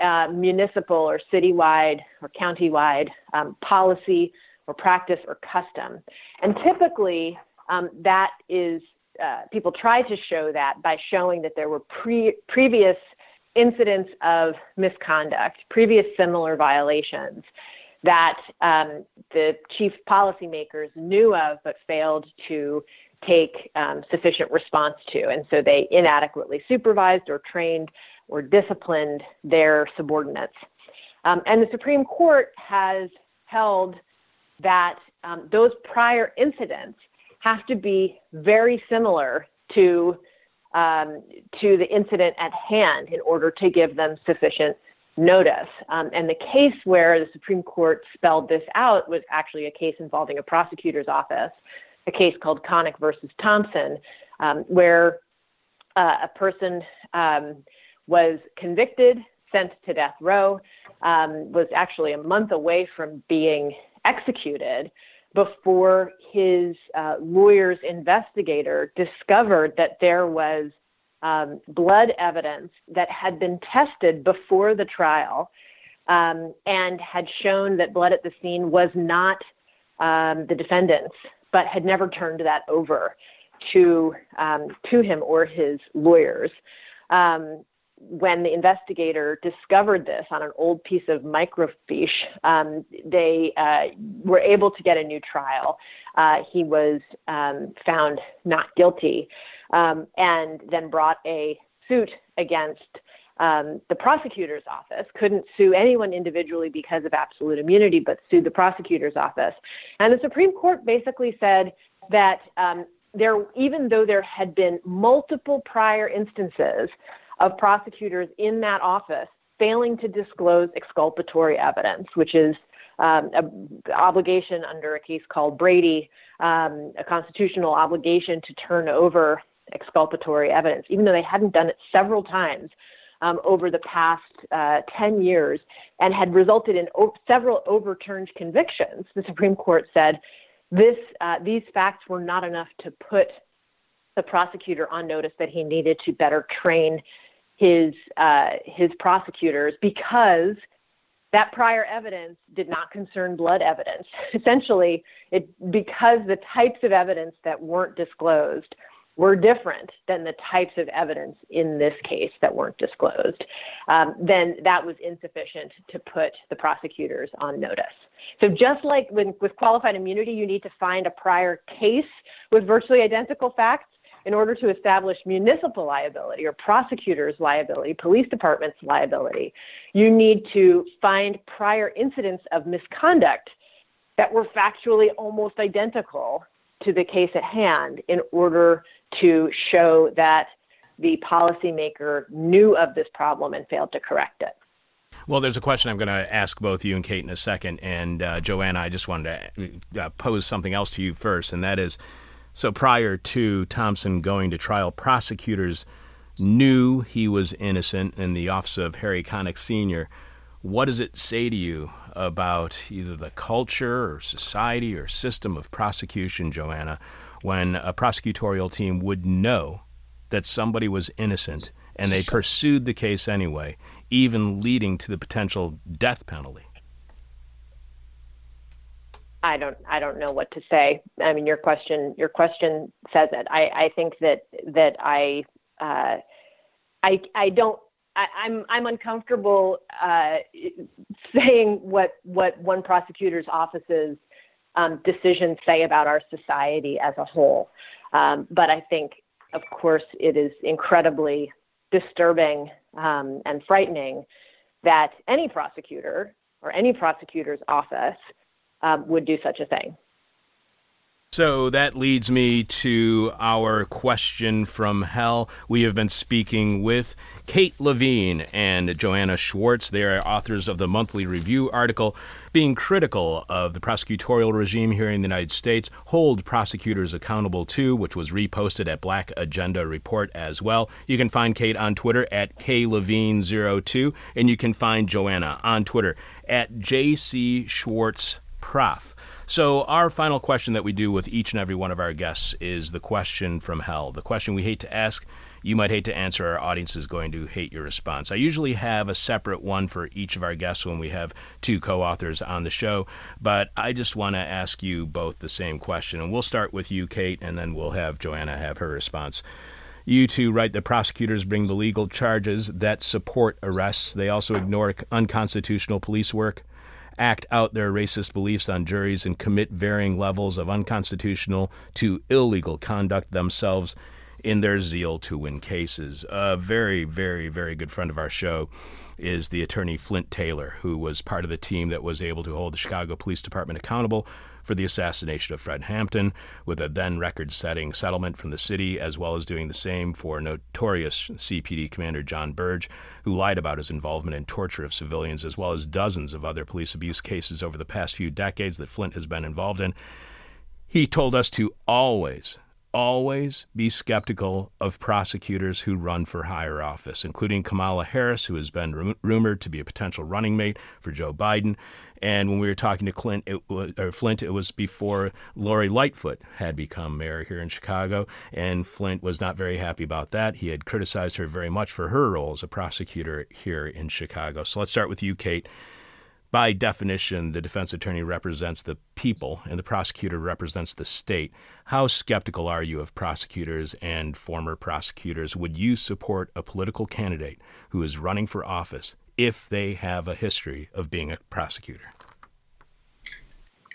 uh, municipal or citywide or countywide um, policy or practice or custom. And typically, um, that is uh, people try to show that by showing that there were pre- previous incidents of misconduct, previous similar violations that um, the chief policymakers knew of but failed to take um, sufficient response to. And so they inadequately supervised or trained or disciplined their subordinates. Um, and the Supreme Court has held that um, those prior incidents have to be very similar to um, to the incident at hand in order to give them sufficient notice. Um, and the case where the Supreme Court spelled this out was actually a case involving a prosecutor's office, a case called Connick versus Thompson, um, where uh, a person um, was convicted, sent to death row, um, was actually a month away from being executed before his uh, lawyer's investigator discovered that there was um, blood evidence that had been tested before the trial um, and had shown that blood at the scene was not um, the defendant's, but had never turned that over to um, to him or his lawyers. Um, when the investigator discovered this on an old piece of microfiche, um, they uh, were able to get a new trial. Uh, he was um, found not guilty um, and then brought a suit against um, the prosecutor's office, couldn't sue anyone individually because of absolute immunity, but sued the prosecutor's office. And the Supreme Court basically said that um, there, even though there had been multiple prior instances of prosecutors in that office failing to disclose exculpatory evidence, which is um, an obligation under a case called Brady, um, a constitutional obligation to turn over exculpatory evidence, even though they hadn't done it several times um, over the past uh, 10 years and had resulted in o- several overturned convictions. The Supreme Court said this, uh, these facts were not enough to put the prosecutor on notice that he needed to better train his uh, his prosecutors because that prior evidence did not concern blood evidence. Essentially, it because the types of evidence that weren't disclosed were different than the types of evidence in this case that weren't disclosed, um, then that was insufficient to put the prosecutors on notice. So just like when, with qualified immunity, you need to find a prior case with virtually identical facts in order to establish municipal liability or prosecutors' liability, police department's liability, you need to find prior incidents of misconduct that were factually almost identical to the case at hand in order to show that the policymaker knew of this problem and failed to correct it. Well, there's a question I'm going to ask both you and Kate in a second. And uh, Joanna, I just wanted to uh, pose something else to you first, and that is so prior to Thompson going to trial, prosecutors knew he was innocent in the office of Harry Connick Sr. What does it say to you about either the culture or society or system of prosecution, Joanna, when a prosecutorial team would know that somebody was innocent and they pursued the case anyway, even leading to the potential death penalty? I don't I don't know what to say. I mean, your question your question says it. I, I think that that I uh, I I don't I, I'm, I'm uncomfortable uh, saying what what one prosecutor's office's um, decisions say about our society as a whole. Um, but I think, of course, it is incredibly disturbing um, and frightening that any prosecutor or any prosecutor's office um, would do such a thing. So that leads me to our question from hell. We have been speaking with Kate Levine and Joanna Schwartz. They are authors of the monthly review article being critical of the prosecutorial regime here in the United States. Hold prosecutors accountable to, which was reposted at Black Agenda Report as well. You can find Kate on Twitter at klevine02, and you can find Joanna on Twitter at jcschwartzprof. So, our final question that we do with each and every one of our guests is the question from hell. The question we hate to ask, you might hate to answer, our audience is going to hate your response. I usually have a separate one for each of our guests when we have two co authors on the show, but I just want to ask you both the same question. And we'll start with you, Kate, and then we'll have Joanna have her response. You two write the prosecutors bring the legal charges that support arrests. They also ignore unconstitutional police work act out their racist beliefs on juries and commit varying levels of unconstitutional to illegal conduct themselves in their zeal to win cases. A very, very, very good friend of our show is the attorney Flint Taylor, who was part of the team that was able to hold the Chicago Police Department accountable for the assassination of Fred Hampton, with a then record setting settlement from the city, as well as doing the same for notorious CPD Commander John Burge, who lied about his involvement in torture of civilians, as well as dozens of other police abuse cases over the past few decades that Flint has been involved in. He told us to always always be skeptical of prosecutors who run for higher office, including Kamala Harris, who has been rumored to be a potential running mate for Joe Biden. And when we were talking to Clint, it was, Flint, it was before Lori Lightfoot had become mayor here in Chicago, and Flint was not very happy about that. He had criticized her very much for her role as a prosecutor here in Chicago. So let's start with you, Kate by definition, the defense attorney represents the people and the prosecutor represents the state. How skeptical are you of prosecutors and former prosecutors? Would you support a political candidate who is running for office if they have a history of being a prosecutor?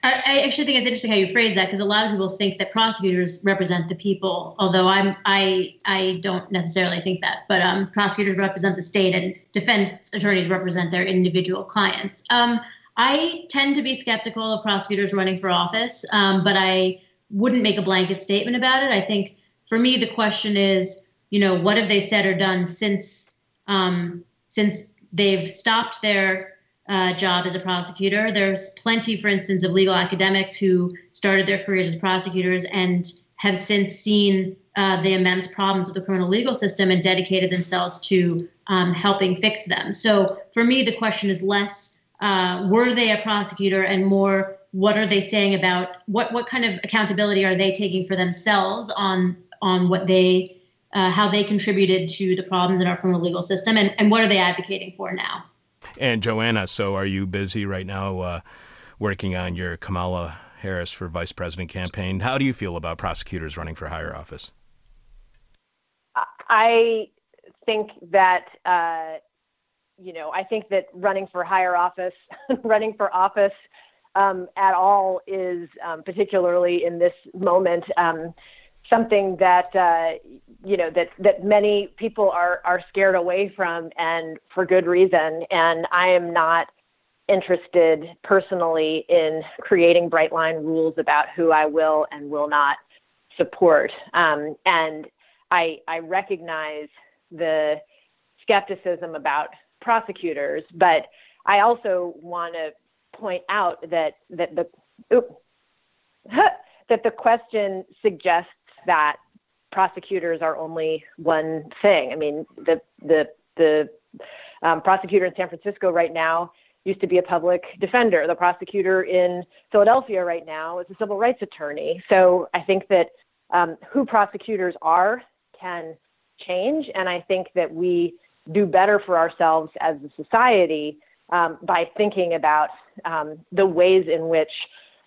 I, I actually think it's interesting how you phrase that because a lot of people think that prosecutors represent the people, although I'm I I don't necessarily think that. But um, prosecutors represent the state, and defense attorneys represent their individual clients. Um, I tend to be skeptical of prosecutors running for office, um, but I wouldn't make a blanket statement about it. I think for me, the question is, you know, what have they said or done since um, since they've stopped their uh, job as a prosecutor. There's plenty, for instance, of legal academics who started their careers as prosecutors and have since seen uh, the immense problems with the criminal legal system and dedicated themselves to um, helping fix them. So for me, the question is less uh, were they a prosecutor and more what are they saying about what what kind of accountability are they taking for themselves on on what they uh, how they contributed to the problems in our criminal legal system and, and what are they advocating for now and Joanna, so are you busy right now uh, working on your Kamala Harris for vice president campaign? How do you feel about prosecutors running for higher office? I think that uh, you know I think that running for higher office, running for office um, at all is um, particularly in this moment. Um, something that uh, you know that that many people are are scared away from, and for good reason. And I am not interested personally in creating bright line rules about who I will and will not support. Um, and I, I recognize the skepticism about prosecutors, but I also want to point out that that the that the question suggests that prosecutors are only one thing. I mean, the the the um, prosecutor in San Francisco right now used to be a public defender. The prosecutor in Philadelphia right now is a civil rights attorney. So I think that um, who prosecutors are can change, and I think that we do better for ourselves as a society um, by thinking about um, the ways in which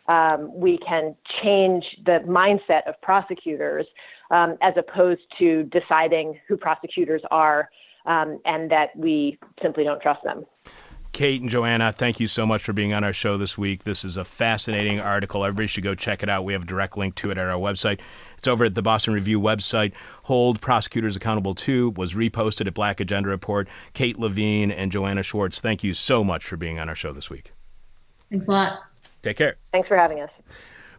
um, we can change the mindset of prosecutors um, as opposed to deciding who prosecutors are um, and that we simply don't trust them. Kate and Joanna, thank you so much for being on our show this week. This is a fascinating article. Everybody should go check it out. We have a direct link to it at our website. It's over at the Boston Review website. Hold Prosecutors Accountable Too was reposted at Black Agenda Report. Kate Levine and Joanna Schwartz, thank you so much for being on our show this week. Thanks a lot. Take care. Thanks for having us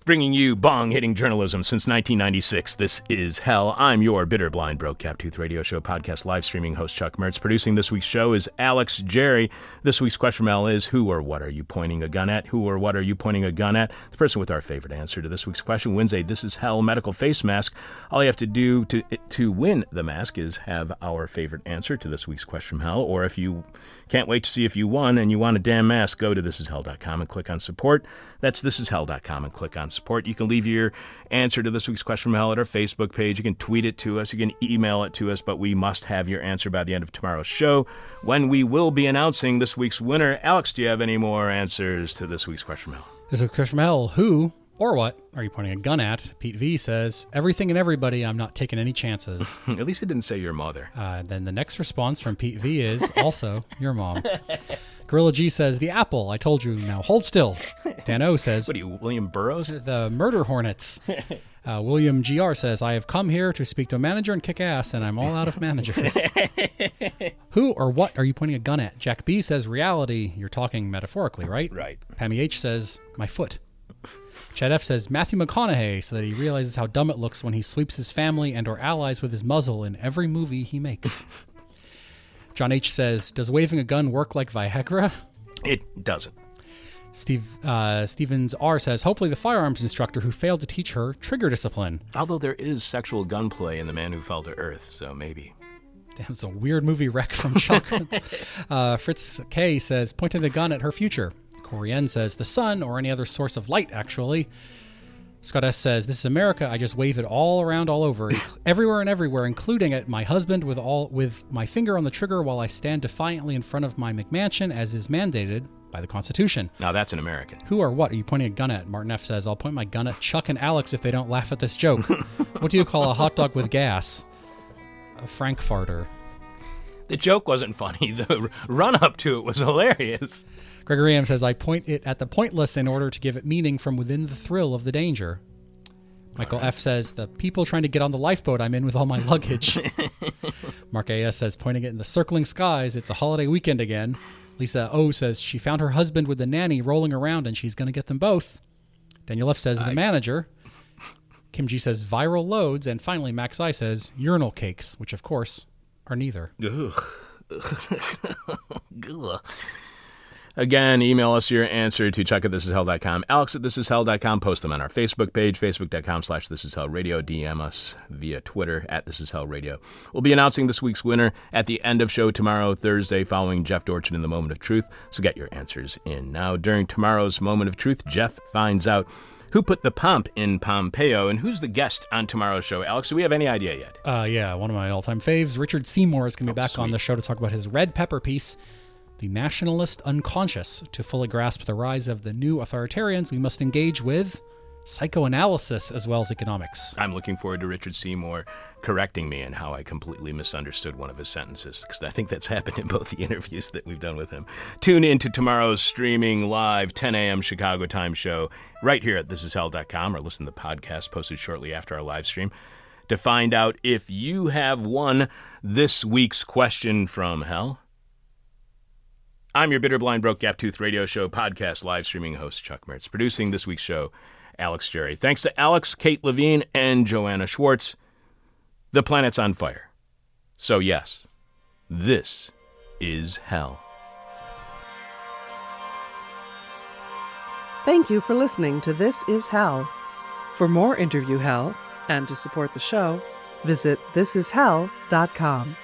bringing you bong hitting journalism since 1996. This is Hell. I'm your bitter, blind, broke, cap tooth radio show podcast live streaming host Chuck Mertz. Producing this week's show is Alex Jerry. This week's question Al is Who or what are you pointing a gun at? Who or what are you pointing a gun at? The person with our favorite answer to this week's question wins a This is Hell medical face mask. All you have to do to, to win the mask is have our favorite answer to this week's question from Hell. Or if you can't wait to see if you won and you want a damn mask, go to thisishell.com and click on support. That's thisishell.com and click on support. You can leave your answer to this week's question from hell at our Facebook page. You can tweet it to us. You can email it to us, but we must have your answer by the end of tomorrow's show when we will be announcing this week's winner. Alex, do you have any more answers to this week's question from hell? This week's question from hell. Who or what are you pointing a gun at? Pete V says, Everything and everybody, I'm not taking any chances. at least it didn't say your mother. Uh, then the next response from Pete V is also your mom. Gorilla G says, The apple. I told you. Now hold still. Dan O says, What are you, William Burroughs? The murder hornets. Uh, William GR says, I have come here to speak to a manager and kick ass, and I'm all out of managers. Who or what are you pointing a gun at? Jack B says, Reality. You're talking metaphorically, right? Right. Pammy H says, My foot. Chad F says Matthew McConaughey, so that he realizes how dumb it looks when he sweeps his family and or allies with his muzzle in every movie he makes. John H says, "Does waving a gun work like Viagra?" It doesn't. Steve uh, Stevens R says, "Hopefully, the firearms instructor who failed to teach her trigger discipline." Although there is sexual gunplay in The Man Who Fell to Earth, so maybe. Damn, it's a weird movie wreck from Chuck. uh, Fritz K says, pointing the gun at her future. Corien says, the sun or any other source of light, actually. Scott S says, "This is America. I just wave it all around, all over, everywhere and everywhere, including at my husband with all with my finger on the trigger while I stand defiantly in front of my McMansion, as is mandated by the Constitution." Now that's an American. Who or what are you pointing a gun at? Martin F says, "I'll point my gun at Chuck and Alex if they don't laugh at this joke." what do you call a hot dog with gas? A frankfarter. The joke wasn't funny. The run up to it was hilarious. Gregory M says, I point it at the pointless in order to give it meaning from within the thrill of the danger. Michael right. F says, the people trying to get on the lifeboat I'm in with all my luggage. Mark AS says, pointing it in the circling skies, it's a holiday weekend again. Lisa O says, she found her husband with the nanny rolling around and she's going to get them both. Daniel F says, I... the manager. Kim G says, viral loads. And finally, Max I says, urinal cakes, which of course are neither. Ugh. Again, email us your answer to chuck at thisishell.com, alex at thisishell.com. Post them on our Facebook page, facebook.com slash thisishellradio. DM us via Twitter at thisishellradio. We'll be announcing this week's winner at the end of show tomorrow, Thursday, following Jeff Dorchen in the Moment of Truth. So get your answers in now. During tomorrow's Moment of Truth, Jeff finds out who put the pomp in Pompeo and who's the guest on tomorrow's show. Alex, do we have any idea yet? Uh, yeah, one of my all-time faves, Richard Seymour, is going to be oh, back sweet. on the show to talk about his red pepper piece the nationalist unconscious. To fully grasp the rise of the new authoritarians, we must engage with psychoanalysis as well as economics. I'm looking forward to Richard Seymour correcting me and how I completely misunderstood one of his sentences, because I think that's happened in both the interviews that we've done with him. Tune in to tomorrow's streaming live 10 a.m. Chicago time show right here at thisishell.com or listen to the podcast posted shortly after our live stream to find out if you have won this week's question from hell. I'm your bitter, blind, broke, gap tooth radio show podcast live streaming host, Chuck Mertz, producing this week's show, Alex Jerry. Thanks to Alex, Kate Levine, and Joanna Schwartz. The planet's on fire. So, yes, this is hell. Thank you for listening to This Is Hell. For more interview hell and to support the show, visit thisishell.com.